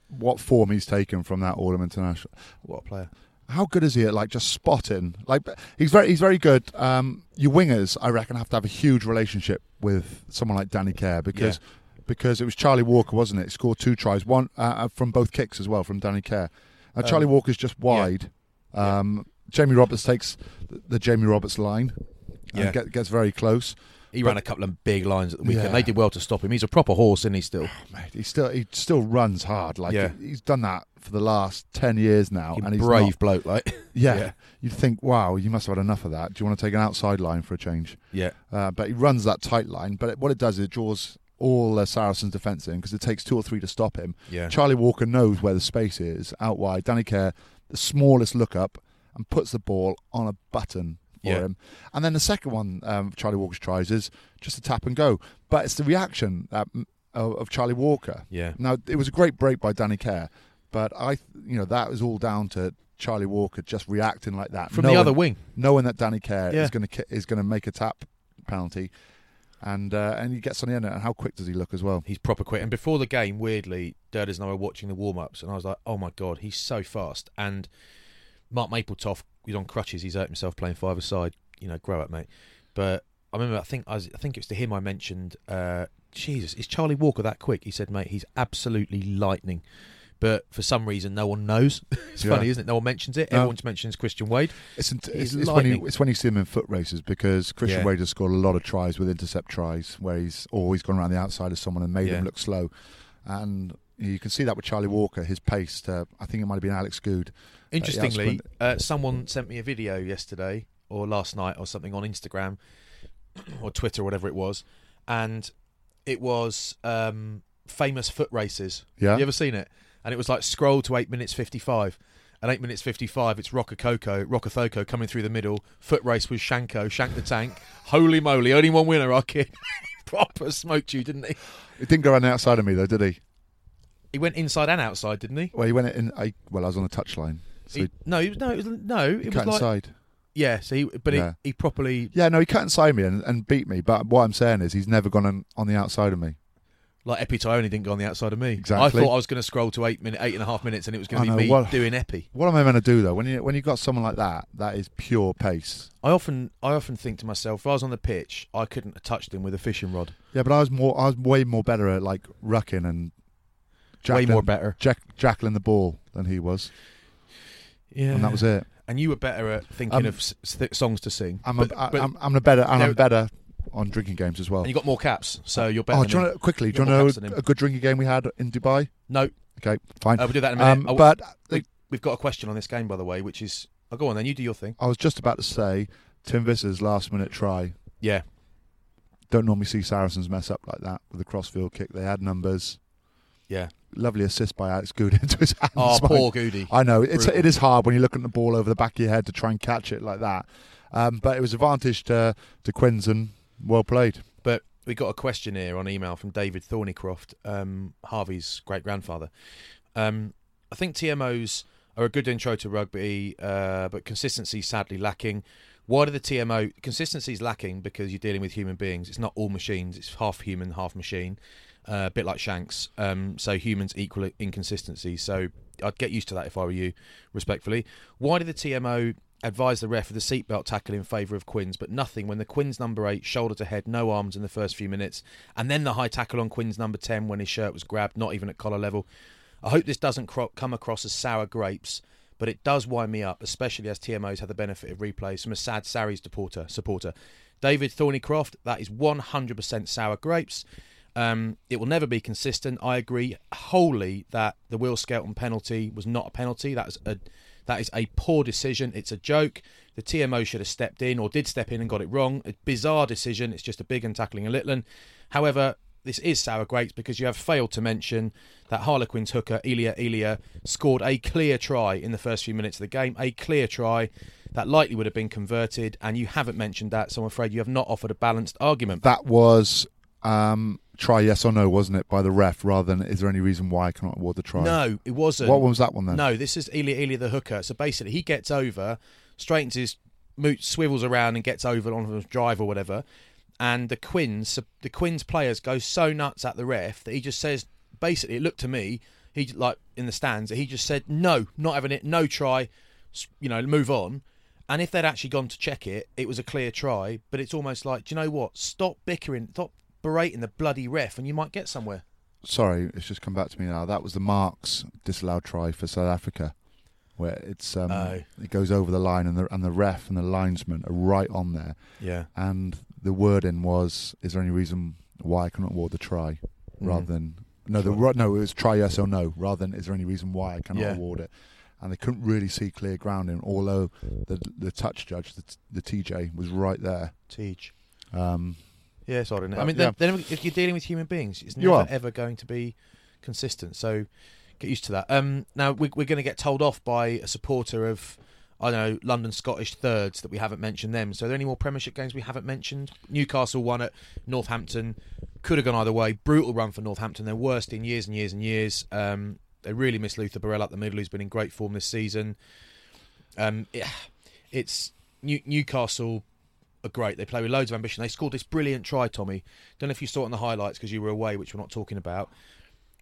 what form he's taken from that Autumn International. What a player! How good is he at like just spotting? Like he's very he's very good. Um, your wingers, I reckon, have to have a huge relationship with someone like Danny Care because because it was Charlie Walker, wasn't it? He scored two tries, one uh, from both kicks as well from Danny Care. Uh, Charlie Um, Walker's just wide. Yeah. Um, Jamie Roberts takes the, the Jamie Roberts line. and Yeah. get, gets very close. He But- ran a couple of big lines at the weekend. Yeah. They did well to stop him. He's a proper horse, isn't he? Still, [SIGHS] Mate, he still he still runs hard. Like Yeah. he- he's done that for the last ten years now, He's and he's brave not- bloke, like [LAUGHS] yeah, Yeah. you'd think, wow, you must have had enough of that. Do you want to take an outside line for a change? yeah, Uh, but he runs that tight line. But it, what it does is it draws all uh, Saracens' defence in because it takes two or three to stop him. yeah. Charlie Walker knows where the space is out wide. Danny Care, the smallest look up, and puts the ball on a button for Yeah. him. And then the second one um, Charlie Walker tries is just a tap and go. But it's the reaction that, of, of Charlie Walker. Yeah. Now it was a great break by Danny Care, but I, you know, that was all down to Charlie Walker just reacting like that From knowing, the other wing. knowing that Danny Care Yeah. is going to is going to make a tap penalty. and uh, and he gets on the end. And how quick does he look as well? He's proper quick. And before the game, weirdly, Durders and I were watching the warm ups, and I was like, "Oh my god, he's so fast!" And Mark Mapletoft, he's on crutches. He's hurt himself playing five aside. You know, grow up, mate. But I remember, I think I, was, I think it was to him I mentioned. Uh, Jesus, is Charlie Walker that quick? He said, "Mate, he's absolutely lightning." But for some reason, no one knows. [LAUGHS] it's Yeah. funny, isn't it? No one mentions it. No. Everyone just mentions Christian Wade. It's, it's, it's when you it's when you see him in foot races because Christian Yeah. Wade has scored a lot of tries with intercept tries where he's always gone around the outside of someone and made Yeah. him look slow, and you can see that with Charlie Walker, his pace. To, I think it might have been Alex Goode. Interestingly, outsprint- uh, someone sent me a video yesterday or last night or something on Instagram [CLEARS THROAT] or Twitter or whatever it was, and it was um, famous foot races. Yeah. You ever seen it? And it was like scroll to eight minutes fifty-five. At eight minutes fifty-five, it's Rokocoko, Rockethoko coming through the middle. Foot race with Shanko, Shank the Tank. Holy moly, only one winner, our kid. [LAUGHS] Proper smoked you, didn't he? He didn't go around the outside of me though, did he? He went inside and outside, didn't he? Well, he went in. I, well, I was on the touchline, so He- no, he was no, it was no, he it cut was like inside. yeah. So he, but Yeah. he, he properly Yeah, no, he cut inside me and, and beat me. But what I'm saying is, he's never gone on, on the outside of me. like Epi Taione didn't go on the outside of me. Exactly. I thought I was going to scroll to eight minute, eight and a half minutes, and it was going to be know, me what- doing Epi. What am I meant to do though? When you when you got someone like that, that is pure pace. I often, I often think to myself, if I was on the pitch, I couldn't have touched him with a fishing rod. Yeah, but I was more, I was way more better at like rucking and Way more better. jack, jackling the ball than he was, Yeah, and that was it. And you were better at thinking Um, of s- songs to sing. I'm but, a, but- I'm, I'm a better, and I'm better on drinking games as well. and you got more caps, so you're better. Oh, do you want to, quickly? Do you want to know a good drinking game we had in Dubai? No, Okay, fine. uh, we'll do that in a minute. Um, but we, we've got a question on this game, by the way, which is, oh, go on then. You do your thing. I was just about to say, Tim Visser's last minute try. Yeah, Don't normally see Saracens mess up like that with a crossfield kick. They had numbers. yeah. Lovely assist by Alex Goode [LAUGHS] into his hands. Oh, poor Goody. I know it's Brutal. it is hard when you're looking at the ball over the back of your head to try and catch it like that. Um, but it was advantage to to Quins and well played. But we got a question here on email from David Thornycroft, um, Harvey's great grandfather. Um, I think TMOs are a good intro to rugby, uh, but consistency sadly lacking. Why do the TMO consistency is lacking? Because you're dealing with human beings. It's not all machines. It's half human, half machine. Uh, a bit like Shanks. Um, so humans equal inconsistency. So I'd get used to that if I were you, respectfully. Why did the TMO advise the ref of the seatbelt tackle in favour of Quins, but nothing when the Quins number eight shoulder to head, no arms in the first few minutes, and then the high tackle on Quins number ten when his shirt was grabbed, not even at collar level. I hope this doesn't cro- come across as sour grapes, but it does wind me up, especially as TMOs have the benefit of replays from a sad Sarries supporter. David Thornycroft, that is 100% sour grapes. Um, it will never be consistent. I agree wholly that the Will Skelton penalty was not a penalty. That is a that is a poor decision. It's a joke. The TMO should have stepped in or did step in and got it wrong. A bizarre decision. It's just a big and tackling a little un. However, this is sour grapes because you have failed to mention that Harlequins hooker Elia Elia scored a clear try in the first few minutes of the game. A clear try that likely would have been converted, and you haven't mentioned that. So I'm afraid you have not offered a balanced argument. That was um, try yes or no, wasn't it, by the ref rather than is there any reason why I cannot award the try? No, it wasn't. What one was that one then? No, this is Elia Elia the hooker. So basically, he gets over, straightens his moot, swivels around, and gets over on his drive or whatever. And the Quins, the Quins players go so nuts at the ref that he just says, basically, it looked to me, he like in the stands, that he just said, no, not having it, no try, you know, move on. And if they'd actually gone to check it, it was a clear try. But it's almost like, do you know what? Stop bickering, stop berating the bloody ref, and you might get somewhere. Sorry, it's just come back to me now. That was the Marks disallowed try for South Africa, where it's um, Oh. it goes over the line and the and the ref and the linesman are right on there, Yeah. and the wording was, "Is there any reason why I cannot award the try?" Rather Mhm. than no, the no, it was try yes or no. Rather than is there any reason why I cannot Yeah. award it? And they couldn't really see clear grounding, although the the touch judge, the, the TJ, was right there. Teach. Um, Yeah, isn't it? I mean, yeah. then, then if you're dealing with human beings, it's never ever going to be consistent. So get used to that. Um, now we, we're going to get told off by a supporter of, I don't know, London Scottish thirds that we haven't mentioned them. So are there any more Premiership games we haven't mentioned? Newcastle won at Northampton. Could have gone either way. Brutal run for Northampton. Their worst in years and years and years. Um, they really miss Luther Burrell up the middle, who's been in great form this season. Um, it, it's New, Newcastle are great. They play with loads of ambition. They scored this brilliant try, Tommy. Don't know if you saw it in the highlights because you were away, which we're not talking about.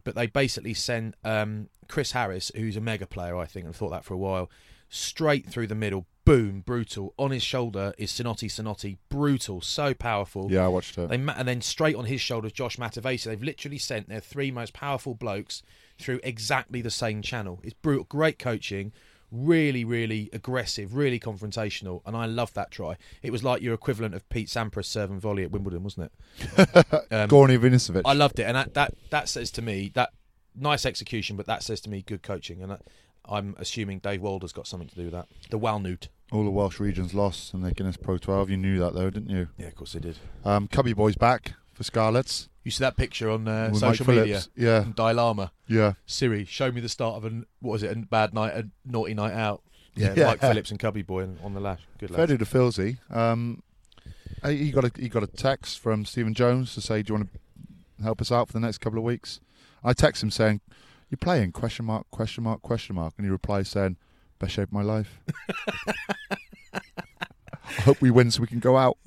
But they basically sent um, Chris Harris, who's a mega player, I think, and thought that for a while, straight through the middle. Boom, brutal. On his shoulder is Sinoti Sinoti. Brutal, so powerful. Yeah, I watched it. They ma- and then straight on his shoulders, Josh Matavesi. They've literally sent their three most powerful blokes through exactly the same channel. It's brutal. Great coaching. Really, really aggressive, really confrontational, and I love that try. It was like your equivalent of Pete Sampras serving volley at Wimbledon, wasn't it? [LAUGHS] Um, Goran Ivanisevic. I loved it, and that, that that says to me that nice execution, but that says to me good coaching, and I, I'm assuming Dave Walder's got something to do with that. The Walnut. All the Welsh regions lost in the Guinness Pro 12. You knew that though, didn't you? Yeah, of course they did. Um, Cubby Boy's back for Scarlets. You see that picture on uh, with social Mike media? Phillips. Yeah, from Dalai Lama. yeah. Siri, show me the start of a what was it? A bad night, a naughty night out. Yeah, [LAUGHS] Yeah. Mike Phillips and Cubby Boy on the lash. Good Fair lads. do to Filsey. Um, he he got a he got a text from Stephen Jones to say, "Do you want to help us out for the next couple of weeks?" I text him saying, "You're playing?" Question mark? Question mark? Question mark? And he replies saying, "Best shape of my life." [LAUGHS] [LAUGHS] I hope we win so we can go out.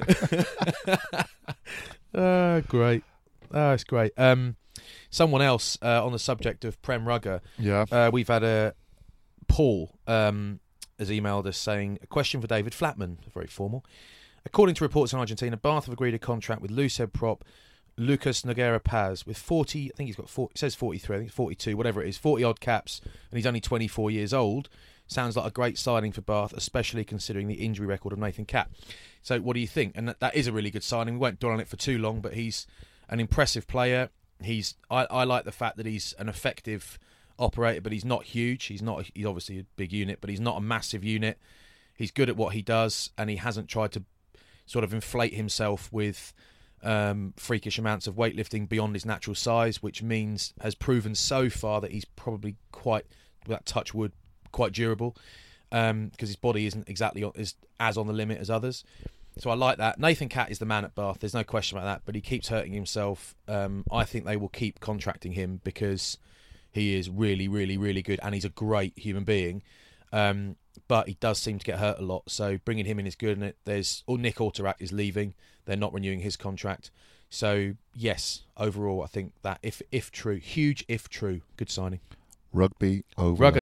Ah, great. Ah, it's great. Um, someone else uh, on the subject of Prem Rugger. Yeah. Uh, we've had a Paul um, has emailed us saying a question for David Flatman, very formal. According to reports in Argentina, Bath have agreed a contract with Lucid prop Lucas Noguera Paz with 40. I think he's got 40, it says 43. I think 42, whatever it is, 40 odd caps, and he's only 24 years old. Sounds like a great signing for Bath, especially considering the injury record of Nathan Catt. So, what do you think? And that, that is a really good signing. We won't dwell on it for too long, but he's an impressive player. He's I, I like the fact that he's an effective operator, but he's not huge. He's not. He's obviously a big unit, but he's not a massive unit. He's good at what he does, and he hasn't tried to sort of inflate himself with um, freakish amounts of weightlifting beyond his natural size, which means has proven so far that he's probably quite that touch wood quite durable because his body isn't exactly is as on the limit as others. So I like that. Nathan Catt is the man at Bath. There's no question about that. But he keeps hurting himself. Um, I think they will keep contracting him because he is really, really, really good, and he's a great human being. Um, but he does seem to get hurt a lot. So bringing him in is good. And it, there's or Nick Auterac is leaving. They're not renewing his contract. So yes, overall, I think that if if true, huge if true, good signing. Rugby over. Rugger.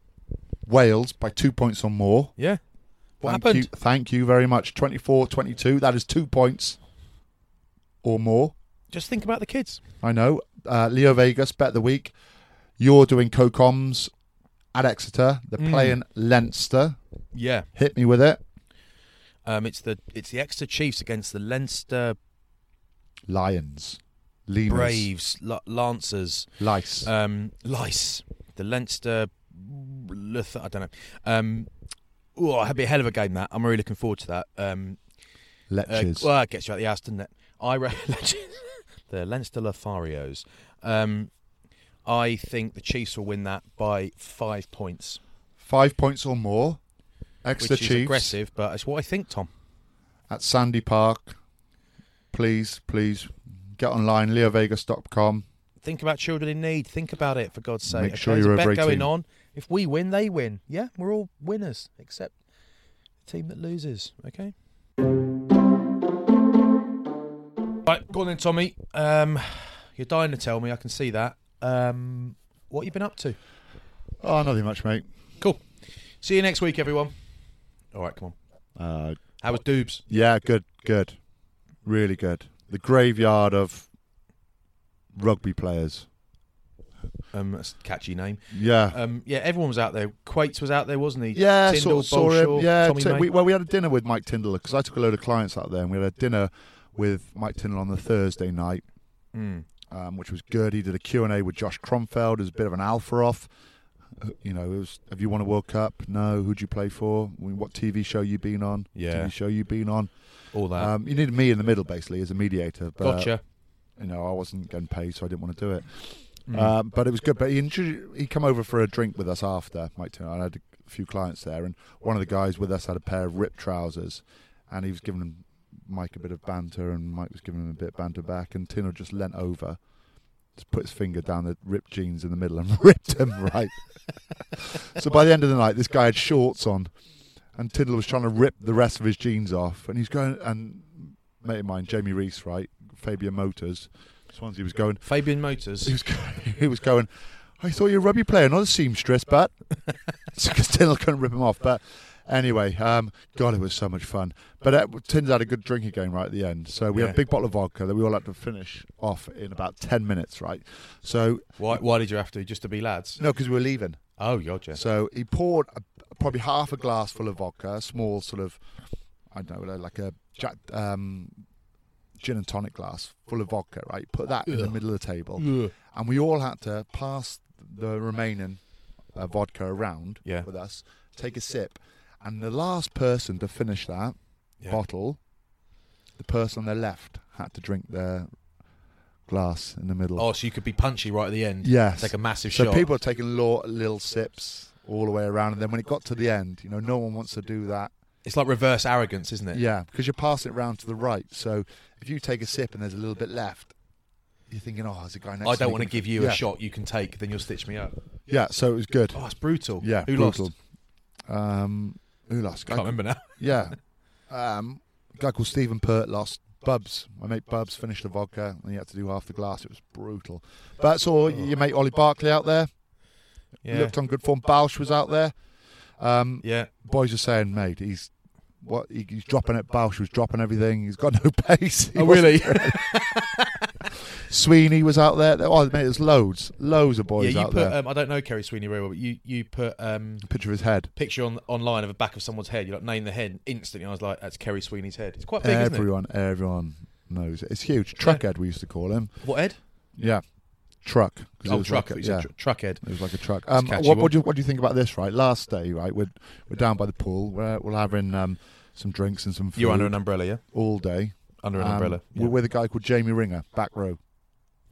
Wales by two points or more. Yeah. What thank happened? You, thank you very much. 24-22. That is two points or more. Just think about the kids. I know. Uh, Leo Vegas, bet of the week. You're doing co-coms at Exeter. They're Mm. playing Leinster. Yeah. Hit me with it. Um, it's the it's the Exeter Chiefs against the Leinster Lions, Lemurs, Braves, L- Lancers, Lice, um, Lice, the Leinster. Lith- I don't know. Um, oh, it'll be a hell of a game. That I'm really looking forward to that. Um, uh, well, it gets you out the house, doesn't it? I re- [LAUGHS] the Leinster Lotharios. Um, I think the Chiefs will win that by five points, Five points or more. Exeter which is Chiefs aggressive, but it's what I think, Tom. at Sandy Park. Please, please get online, leovegas.com. Think about children in need. Think about it, for God's sake. Make sure you're over going 18. on. If we win, they win. Yeah, we're all winners, except the team that loses. Okay. Right, go on then, Tommy. Um, you're dying to tell me. I can see that. Um, what you been up to? Oh, nothing much, mate. Cool. See you next week, everyone. All right, come on. Uh, How was Doobs? yeah, good, good, really good. The graveyard of rugby players. Um, that's a catchy name. Yeah, Um, yeah, everyone was out there. Quates was out there, wasn't he? yeah, Tindall, saw, saw him. Yeah, Tommy t- May. we, well, we had a dinner with Mike Tindall because I took a load of clients out there, and we had a dinner with Mike Tindall on the Thursday night, Mm. um, which was good. He did a Q and A with Josh Cromfeld, who's a bit of an alpha off. Uh, You know, it was, have you won a World Cup? No. Who'd you play for? I mean, What TV show you been on? Yeah. TV show you been on? All that. Um, you needed me in the middle, basically, as a mediator. But, gotcha. You know, I wasn't getting paid, so I didn't want to do it. Mm. Um, but it was good. But he intro- he come over for a drink with us after Mike Turner. I had a few clients there, and one of the guys with us had a pair of ripped trousers, and he was giving him, Mike a bit of banter, and Mike was giving him a bit of banter back, and Tino just leant over, just put his finger down the ripped jeans in the middle and [LAUGHS] ripped him right. so by the end of the night, this guy had shorts on, and Tiddle was trying to rip the rest of his jeans off, and he's going and mate of mine, Jamie Reese, right, Fabian Motors, Swansea was going. Fabian Motors. He was going, [LAUGHS] he was going. I thought you were a rugby player, not a seamstress, but [LAUGHS] because Tindall couldn't rip him off. But anyway, um, God, it was so much fun. But uh, Tindall had a good drinking game right at the end. So we Yeah. had a big bottle of vodka that we all had to finish off in about ten minutes, right? So Why, why did you have to? Just to be lads? no, because we were leaving. Oh, gotcha. So he poured a, probably half a glass full of vodka, a small sort of, I don't know, like a Jack, um, gin and tonic glass full of vodka, right? Put that in the middle of the table, Ugh. and we all had to pass the remaining uh, vodka around Yeah. with us, take a sip, and the last person to finish that Yeah. bottle, the person on their left had to drink their glass in the middle. Oh, so you could be punchy right at the end. Yes. Take a massive So shot. people are taking lo- little sips all the way around, and then when it got to the end, you know, no one wants to do that. It's like reverse arrogance, isn't it? Yeah, because you're passing it round to the right. So if you take a sip and there's a little bit left, you're thinking, oh, there's a guy next. I don't want to give you yeah. a shot you can take, then you'll stitch me up. Yeah, so it was good. Oh, it's brutal. yeah, Who brutal. lost? Um, who lost? Guy Can't remember now. [LAUGHS] Yeah, um, a guy called Stephen Pert lost. Bubs, my mate Bubs finished the vodka, and he had to do half the glass. It was brutal. But I saw your mate Ollie Barkley out there. He Yeah. looked on good form. Bausch was out there. Um, Yeah. boys are saying, mate, he's what he, he's dropping it. Bausch was dropping everything. He's got no [LAUGHS] pace. He Oh, really? [LAUGHS] Sweeney was out there. Oh, mate, there's loads, loads of yeah, boys you out put. there. Um, I don't know Kerry Sweeney very well, but you you put um Picture of his head. picture on online of the back of someone's head. You like name the head instantly. I was like, that's Kerry Sweeney's head. It's quite big, isn't everyone, everyone knows it. It's huge. Truckhead, we used to call him. What head? Yeah, truck. Oh, was truck. Like a- yeah, tr- truck head. it was like a truck. Um, what, what do you what do you think about this? Right, last day, right, we're we're down by the pool. We're we're having um, some drinks and some food You're under an umbrella, yeah. all day. Under an Um, umbrella. Yeah. We're with a guy called Jamie Ringer, back row.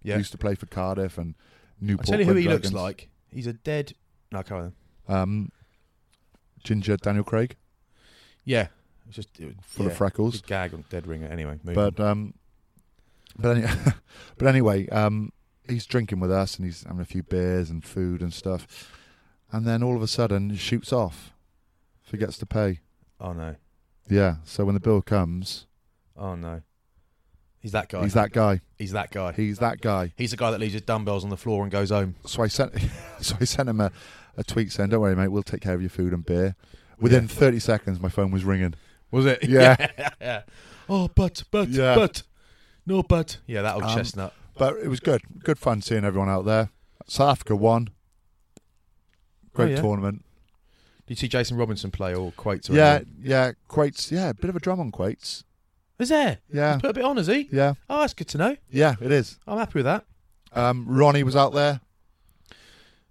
yeah. He used to play for Cardiff and I Newport. tell you who he looks like. He's a dead. No, come on. Um, Ginger Daniel Craig, Yeah. It's just it, full yeah, of freckles. Gag on dead ringer. Anyway, But um, but any, [LAUGHS] but anyway, um, he's drinking with us and he's having a few beers and food and stuff, and then all of a sudden he shoots off, forgets to pay. Oh no. Yeah, so when the bill comes, Oh no. He's that guy. he's that guy. He's that guy. He's that guy. He's the guy that leaves his dumbbells on the floor and goes home. So I sent, [LAUGHS] so I sent him a, a tweet saying, "Don't worry, mate, we'll take care of your food and beer." Within 30 seconds, my phone was ringing. Was it? Yeah. [LAUGHS] yeah. Oh, but, but, Yeah. but. No, but. Yeah, that old Um, chestnut. But it was good. Good fun seeing everyone out there. South Africa won. Great Oh, yeah. tournament. Did you see Jason Robinson play or Quates? Or Yeah, anything? yeah. Quates, yeah, a bit of a drum on Quates. Is there? Yeah. He's put a bit on, has he? Yeah, Oh, that's good to know. yeah, it is. I'm happy with that. Um, Ronnie was out there.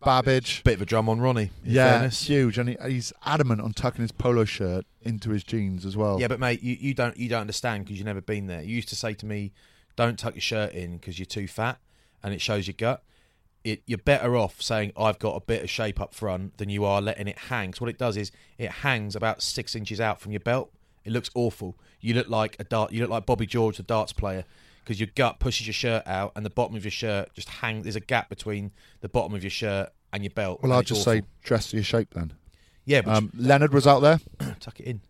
Babbage. Bit of a drum on Ronnie. In yeah, fairness. huge, and he, he's adamant on tucking his polo shirt into his jeans as well. Yeah, but mate, you, you don't you don't understand because you've never been there. You used to say to me, "Don't tuck your shirt in because you're too fat and it shows your gut." It, you're better off saying I've got a bit of shape up front than you are letting it hang. 'Cause what it does is it hangs about six inches out from your belt. It looks awful. You look like a dart. You look like Bobby George, the darts player, because your gut pushes your shirt out and the bottom of your shirt just hang. There's a gap between the bottom of your shirt and your belt. well, I'll just awful. say dress to your shape then. yeah, but Um, Leonard was out there. [CLEARS THROAT] tuck it in.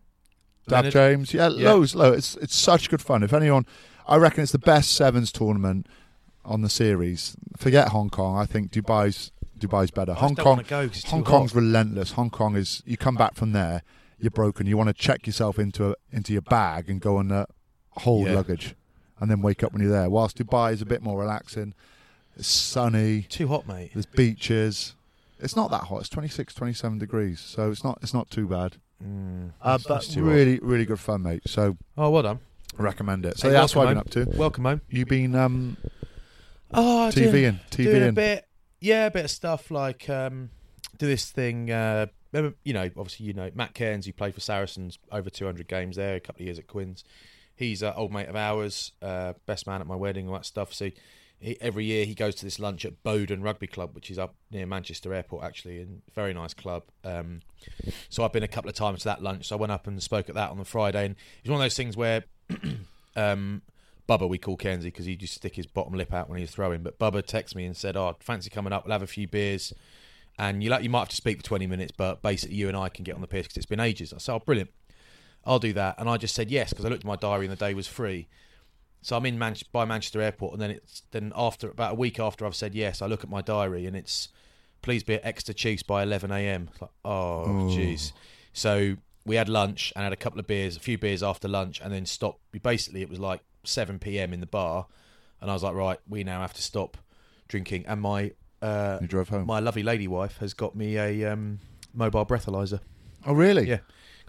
Dab Leonard- James, yeah, Yeah. loads, loads. It's it's such good fun. If anyone, I reckon it's the best sevens tournament on the series. Forget Hong Kong. I think Dubai's Dubai's better. Hong Kong, wanna go 'cause it's Hong Kong's hot. relentless. Hong Kong is you come back from there, you're broken. You want to check yourself into a, into your bag and go on the hold Yeah. luggage, and then wake up when you're there. Whilst Dubai is a bit more relaxing. It's sunny. Too hot, mate. There's beaches. It's not that hot. It's 26, 27 degrees, so it's not it's not too bad. Mm, Uh, that's- but too hot. really, really good fun, mate. So Oh, well done. Recommend it. So Hey, yeah, that's what I've been up to. Welcome home. You've been um, Oh, TV in TV doing a bit, yeah, a bit of stuff like um, do this thing. Uh, remember, you know, obviously, you know Matt Cairns, who played for Saracens, over 200 games there, a couple of years at Quins. He's an old mate of ours, uh, best man at my wedding, all that stuff. So every year he goes to this lunch at Bowdon Rugby Club, which is up near Manchester Airport, actually, and very nice club. Um, so I've been a couple of times to that lunch. So I went up and spoke at that on the Friday, and it's one of those things where. [CLEARS THROAT] um, Bubba, we call Kenzie because he just stick his bottom lip out when he's throwing. But Bubba texted me and said, "Oh, fancy coming up? We'll have a few beers, and you like you might have to speak for twenty minutes, but basically you and I can get on the piss because it's been ages." I said, "Oh, brilliant, I'll do that." And I just said yes because I looked at my diary and the day was free. So I'm in Man- by Manchester Airport, and then it's then after about a week after I've said yes, I look at my diary and it's please be at Exeter Chiefs by 11 a.m. Like, oh, jeez. So we had lunch and had a couple of beers, a few beers after lunch, and then stopped. Basically, it was like 7 p.m. in the bar, and I was like, right, we now have to stop drinking. And my uh, You drove home. my lovely lady wife has got me a um, mobile breathalyzer. oh really? Yeah.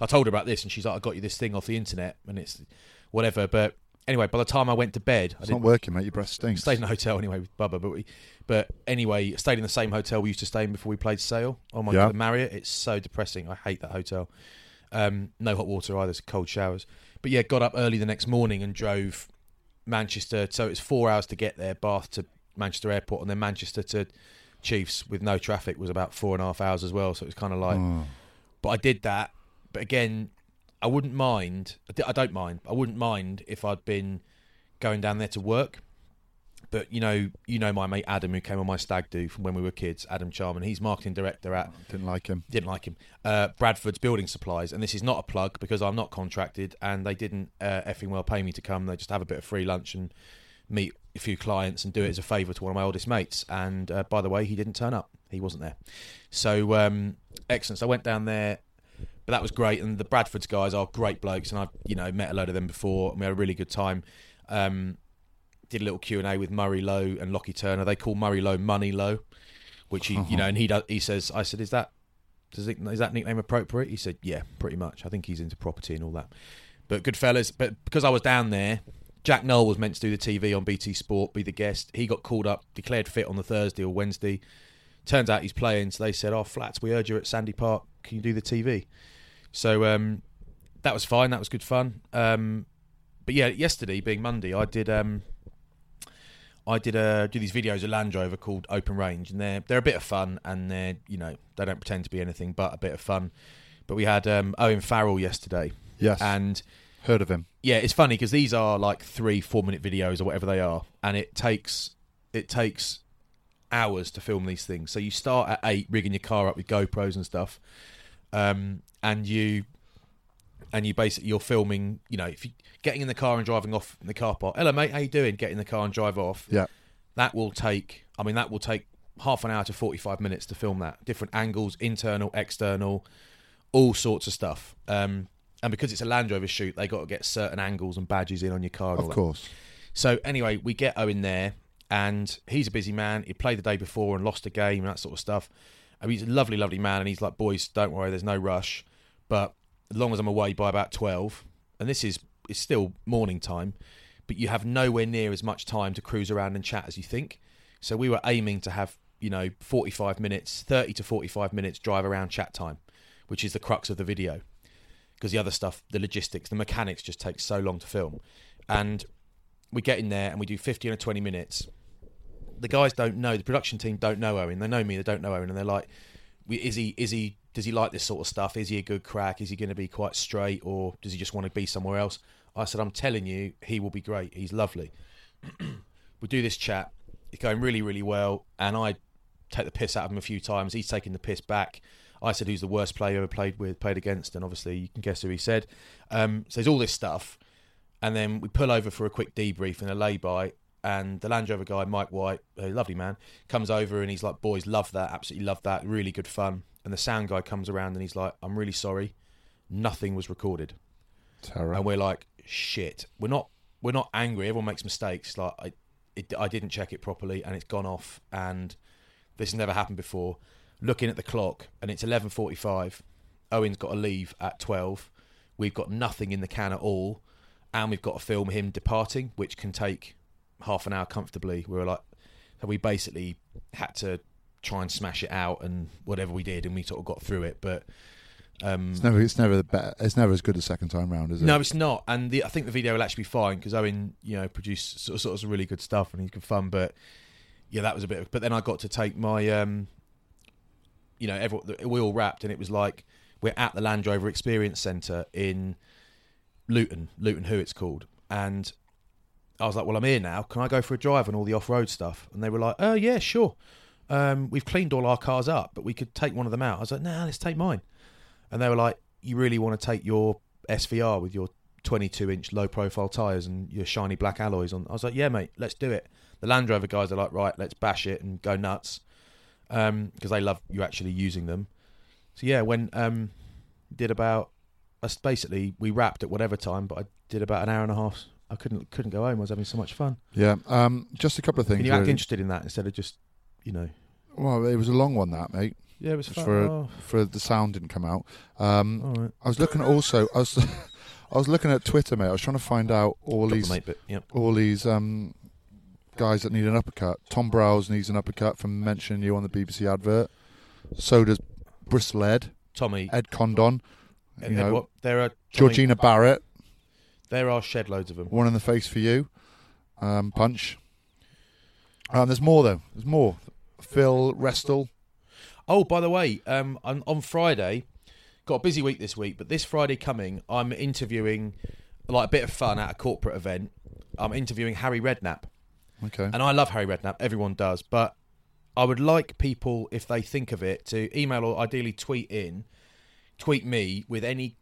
I told her about this, and she's like, I got you this thing off the internet, and it's whatever. But anyway, by the time I went to bed, I It's didn't not working, mate. Your breath stinks. stayed in a hotel anyway with Bubba, but we, but anyway, stayed in the same hotel we used to stay in before we played Sale. Oh my Yeah. god, the Marriott, it's so depressing. I hate that hotel. Um, no hot water either, it's cold showers. But yeah, got up early the next morning and drove Manchester. So it's four hours to get there, Bath to Manchester Airport, and then Manchester to Chiefs with no traffic was about four and a half hours as well. So it was kind of like, Oh. but I did that. But again, I wouldn't mind. I don't mind. I wouldn't mind if I'd been going down there to work. But you know, you know my mate Adam, who came on my stag do from when we were kids, Adam Charman. He's marketing director at Didn't like him. didn't like him. Uh, Bradford's Building Supplies, and this is not a plug because I'm not contracted, and they didn't uh, effing well pay me to come. They just have a bit of free lunch and meet a few clients and do it as a favour to one of my oldest mates. And uh, by the way, he didn't turn up; he wasn't there. So um, excellent. So I went down there, but that was great. And the Bradford's guys are great blokes, and I, you know, met a load of them before, and we had a really good time. Um, did a little Q and A with Murray Lowe and Lockie Turner. They call Murray Lowe Money Lowe, which he, you [LAUGHS] know, and he does. He says, I said, is that does it, is that nickname appropriate? He said, yeah, pretty much. I think he's into property and all that. But good fellas. But because I was down there, Jack Nowell was meant to do the TV on BT Sport, be the guest. He got called up, declared fit on the Thursday or Wednesday. Turns out he's playing, so they said, "Oh, flats, we heard you at Sandy Park. Can you do the TV?" So um, that was fine. That was good fun. Um, but yeah, yesterday being Monday, I did um, I did uh, do these videos of Land Rover called Open Range, and they're they're a bit of fun, and they're you know they don't pretend to be anything but a bit of fun. But we had um, Owen Farrell yesterday, Yes. and Heard of him. yeah, it's funny because these are like three, four minute videos or whatever they are, and it takes it takes hours to film these things. So you start at eight, rigging your car up with GoPros and stuff, um, and you and you basically you're filming. You know, if you getting in the car and driving off in the car park. Hello, mate, how you doing? Get in the car and drive off. Yeah. That will take. I mean, that will take half an hour to forty five minutes to film that. Different angles, internal, external, all sorts of stuff. Um, and because it's a Land Rover shoot, they got to get certain angles and badges in on your car. Of that. course. So anyway, we get Owen there, and he's a busy man. He played the day before and lost a game and that sort of stuff. I mean, he's a lovely, lovely man, and he's like, "Boys, don't worry, there's no rush, but as long as I'm away by about twelve, and this is it's still morning time, but you have nowhere near as much time to cruise around and chat as you think. So we were aiming to have you know 45 minutes, 30 to 45 minutes drive around chat time, which is the crux of the video, because the other stuff, the logistics, the mechanics, just takes so long to film, and we get in there and we do 15 or 20 minutes. The guys don't know, the production team don't know Owen. They know me, they don't know Owen, and they're like, "Is he? Is he? Does he like this sort of stuff? Is he a good crack? Is he going to be quite straight, or does he just want to be somewhere else?" I said, "I'm telling you, he will be great. He's lovely." [CLEARS THROAT] we do this chat. It's going really, really well, and I take the piss out of him a few times. He's taking the piss back. I said, "Who's the worst player ever played with, played against?" And obviously, you can guess who he said. Um, so there's all this stuff, and then we pull over for a quick debrief and a lay-by. And the Land Rover guy, Mike White, a lovely man, comes over and he's like, "Boys, love that, absolutely love that, really good fun." And the sound guy comes around and he's like, "I'm really sorry, nothing was recorded." Terror. and we're like, shit. We're not we're not angry. Everyone makes mistakes. Like I, it, I didn't check it properly, and it's gone off. And this has never happened before. Looking at the clock, and it's eleven forty-five. Owen's got to leave at twelve. We've got nothing in the can at all, and we've got to film him departing, which can take half an hour comfortably. We were like, so we basically had to try and smash it out, and whatever we did, and we sort of got through it. But um, It's never. It's never the better. It's never as good as second time round, is it? no, it's not. And the, I think the video will actually be fine because Owen, you know, produced sort of, sort of some really good stuff and he's good fun. But yeah, that was a bit. Of, but then I got to take my, um, you know, everyone, we all wrapped and it was like we're at the Land Rover Experience Centre in Luton, Luton, Hoo it's called, and I was like, well, I'm here now. Can I go for a drive and all the off-road stuff? And they were like, oh yeah, sure. Um, we've cleaned all our cars up, but we could take one of them out. I was like, nah, let's take mine. And they were like, you really want to take your SVR with your 22 inch low profile tyres and your shiny black alloys on? I was like, yeah, mate, let's do it. The Land Rover guys are like, right, let's bash it and go nuts because they love you actually using them. So yeah, when um, did about us basically we wrapped at whatever time, but I did about an hour and a half. I couldn't couldn't go home. I was having so much fun. Yeah. Um, just a couple of things. Can you act really. interested in that instead of just you know? Well, it was a long one, that mate. Yeah, it was fun. for Oh, for the sound didn't come out. Um, all right. I was looking at also. I was [LAUGHS] I was looking at Twitter, mate. I was trying to find out all these mate bit, yep. all these um, guys that need an uppercut. Tom Browse needs an uppercut from mentioning you on the BBC advert. So does Bristol Ed, Tommy. Ed Condon, you and know, then what? There are Tommy, Georgina Barrett, There are shed loads of them. one in the face for you, um, punch. Um, there's more though. There's more. Phil Restle. Oh, by the way, um, on, on Friday, got a busy week this week, but this Friday coming, I'm interviewing like a bit of fun at a corporate event. I'm interviewing Harry Redknapp, Okay. and I love Harry Redknapp. Everyone does, but I would like people, if they think of it, to email or ideally tweet in, tweet me with any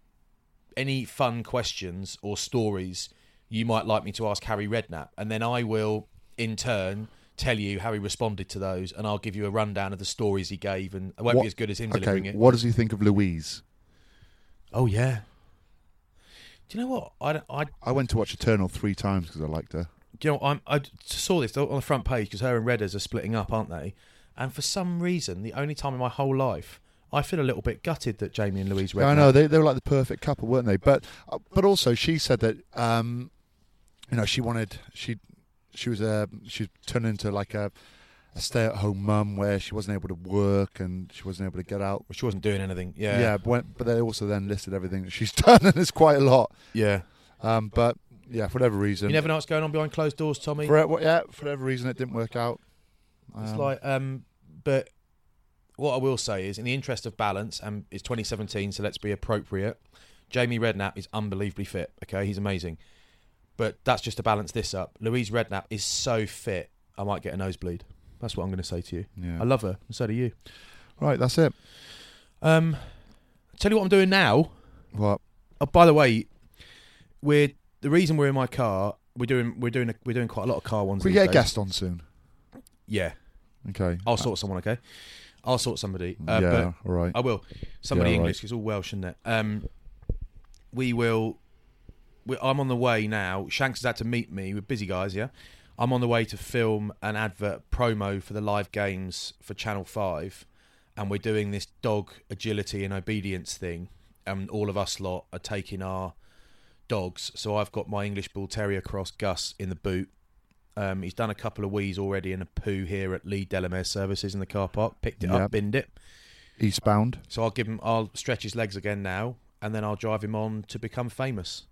any fun questions or stories you might like me to ask Harry Redknapp, and then I will, in turn, tell you how he responded to those, and I'll give you a rundown of the stories he gave, and it won't What- be as good as him delivering it. What does he think of Louise? Oh yeah. Do you know what? I I I went to watch Eternal three times because I liked her. do you know I'm, I saw this on the front page because her and Redders are splitting up, aren't they? And for some reason, the only time in my whole life, I feel a little bit gutted that Jamie and Louise. Yeah, I know they they were like the perfect couple, weren't they? But uh, but also she said that um, you know she wanted she she was a she was turned into like a, a stay at home mum where she wasn't able to work and she wasn't able to get out. Well, she wasn't doing anything. Yeah, Yeah, but, when, but they also then listed everything that she's [LAUGHS] done, and it's quite a lot. yeah. Um, but yeah, for whatever reason, You never know what's going on behind closed doors, Tommy. for yeah, for whatever reason it didn't work out. It's Um, like, um, but what I will say is, in the interest of balance, and it's 2017, so let's be appropriate. Jamie Redknapp is unbelievably fit. Okay, he's amazing, but that's just to balance this up. Louise Redknapp is so fit, I might get a nosebleed. That's what I'm going to say to you. yeah. I love her, and so do you. right, that's it. Um, tell you what I'm doing now. What? Oh, by the way, we're the reason we're in my car. We're doing we're doing a, we're doing quite a lot of car ones. We get a guest on soon? Yeah, Okay. I'll sort someone. Okay, I'll sort somebody. Uh, yeah, all right. I will. Somebody Yeah, right. It's all Welsh, isn't it? Um, we will. We, I'm on the way now. Shanks has had to meet me. We're busy guys, yeah. I'm on the way to film an advert promo for the live games for Channel Five, and we're doing this dog agility and obedience thing. And all of us lot are taking our dogs. So I've got my English Bull Terrier cross Gus in the boot. Um, he's done a couple of wheeze already and a poo here at Leigh Delamere Services in the car park. Picked it Yep. up, binned it. Eastbound. So I'll give him. I'll stretch his legs again now, and then I'll drive him on to become famous.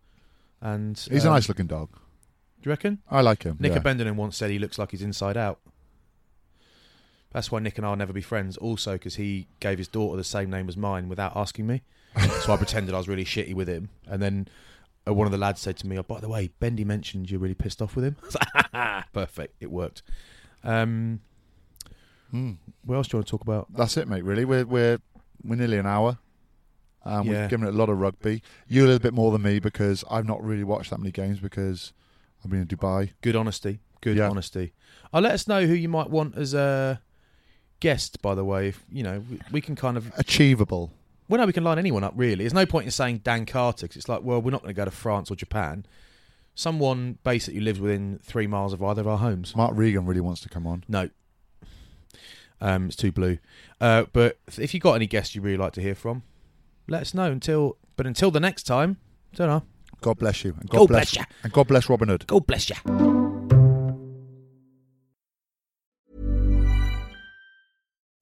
And He's a um, nice looking dog. Do you reckon? I like him. Nick yeah. Once said he looks like he's inside out. That's why Nick and I will never be friends. Also, because he gave his daughter the same name as mine without asking me, [LAUGHS] so I pretended I was really shitty with him. And then one of the lads said to me, "Oh, by the way, Bendy mentioned you're really pissed off with him." I was like, "Ha, ha, Perfect, it worked. Um, Hmm. what else do you want to talk about? That's it, mate. Really, we're we're we're nearly an hour. Um, Yeah. We've given it a lot of rugby. You a little bit more than me because I've not really watched that many games because I've been in Dubai. Good honesty. Good Yeah. honesty. Uh, let us know who you might want as a guest. By the way, if you know, we, we can kind of Achievable. Well, no, we can line anyone up, really. There's no point in saying Dan Carter 'cause it's like, well, we're not going to go to France or Japan. Someone basically lives within three miles of either of our homes. Mark Regan really wants to come on. No. Um, it's too blue. Uh, but if you've got any guests you really like to hear from, let us know. Until, But until the next time, don't know. God bless you. And God, God bless, bless ya. And God bless Robin Hood. God bless you.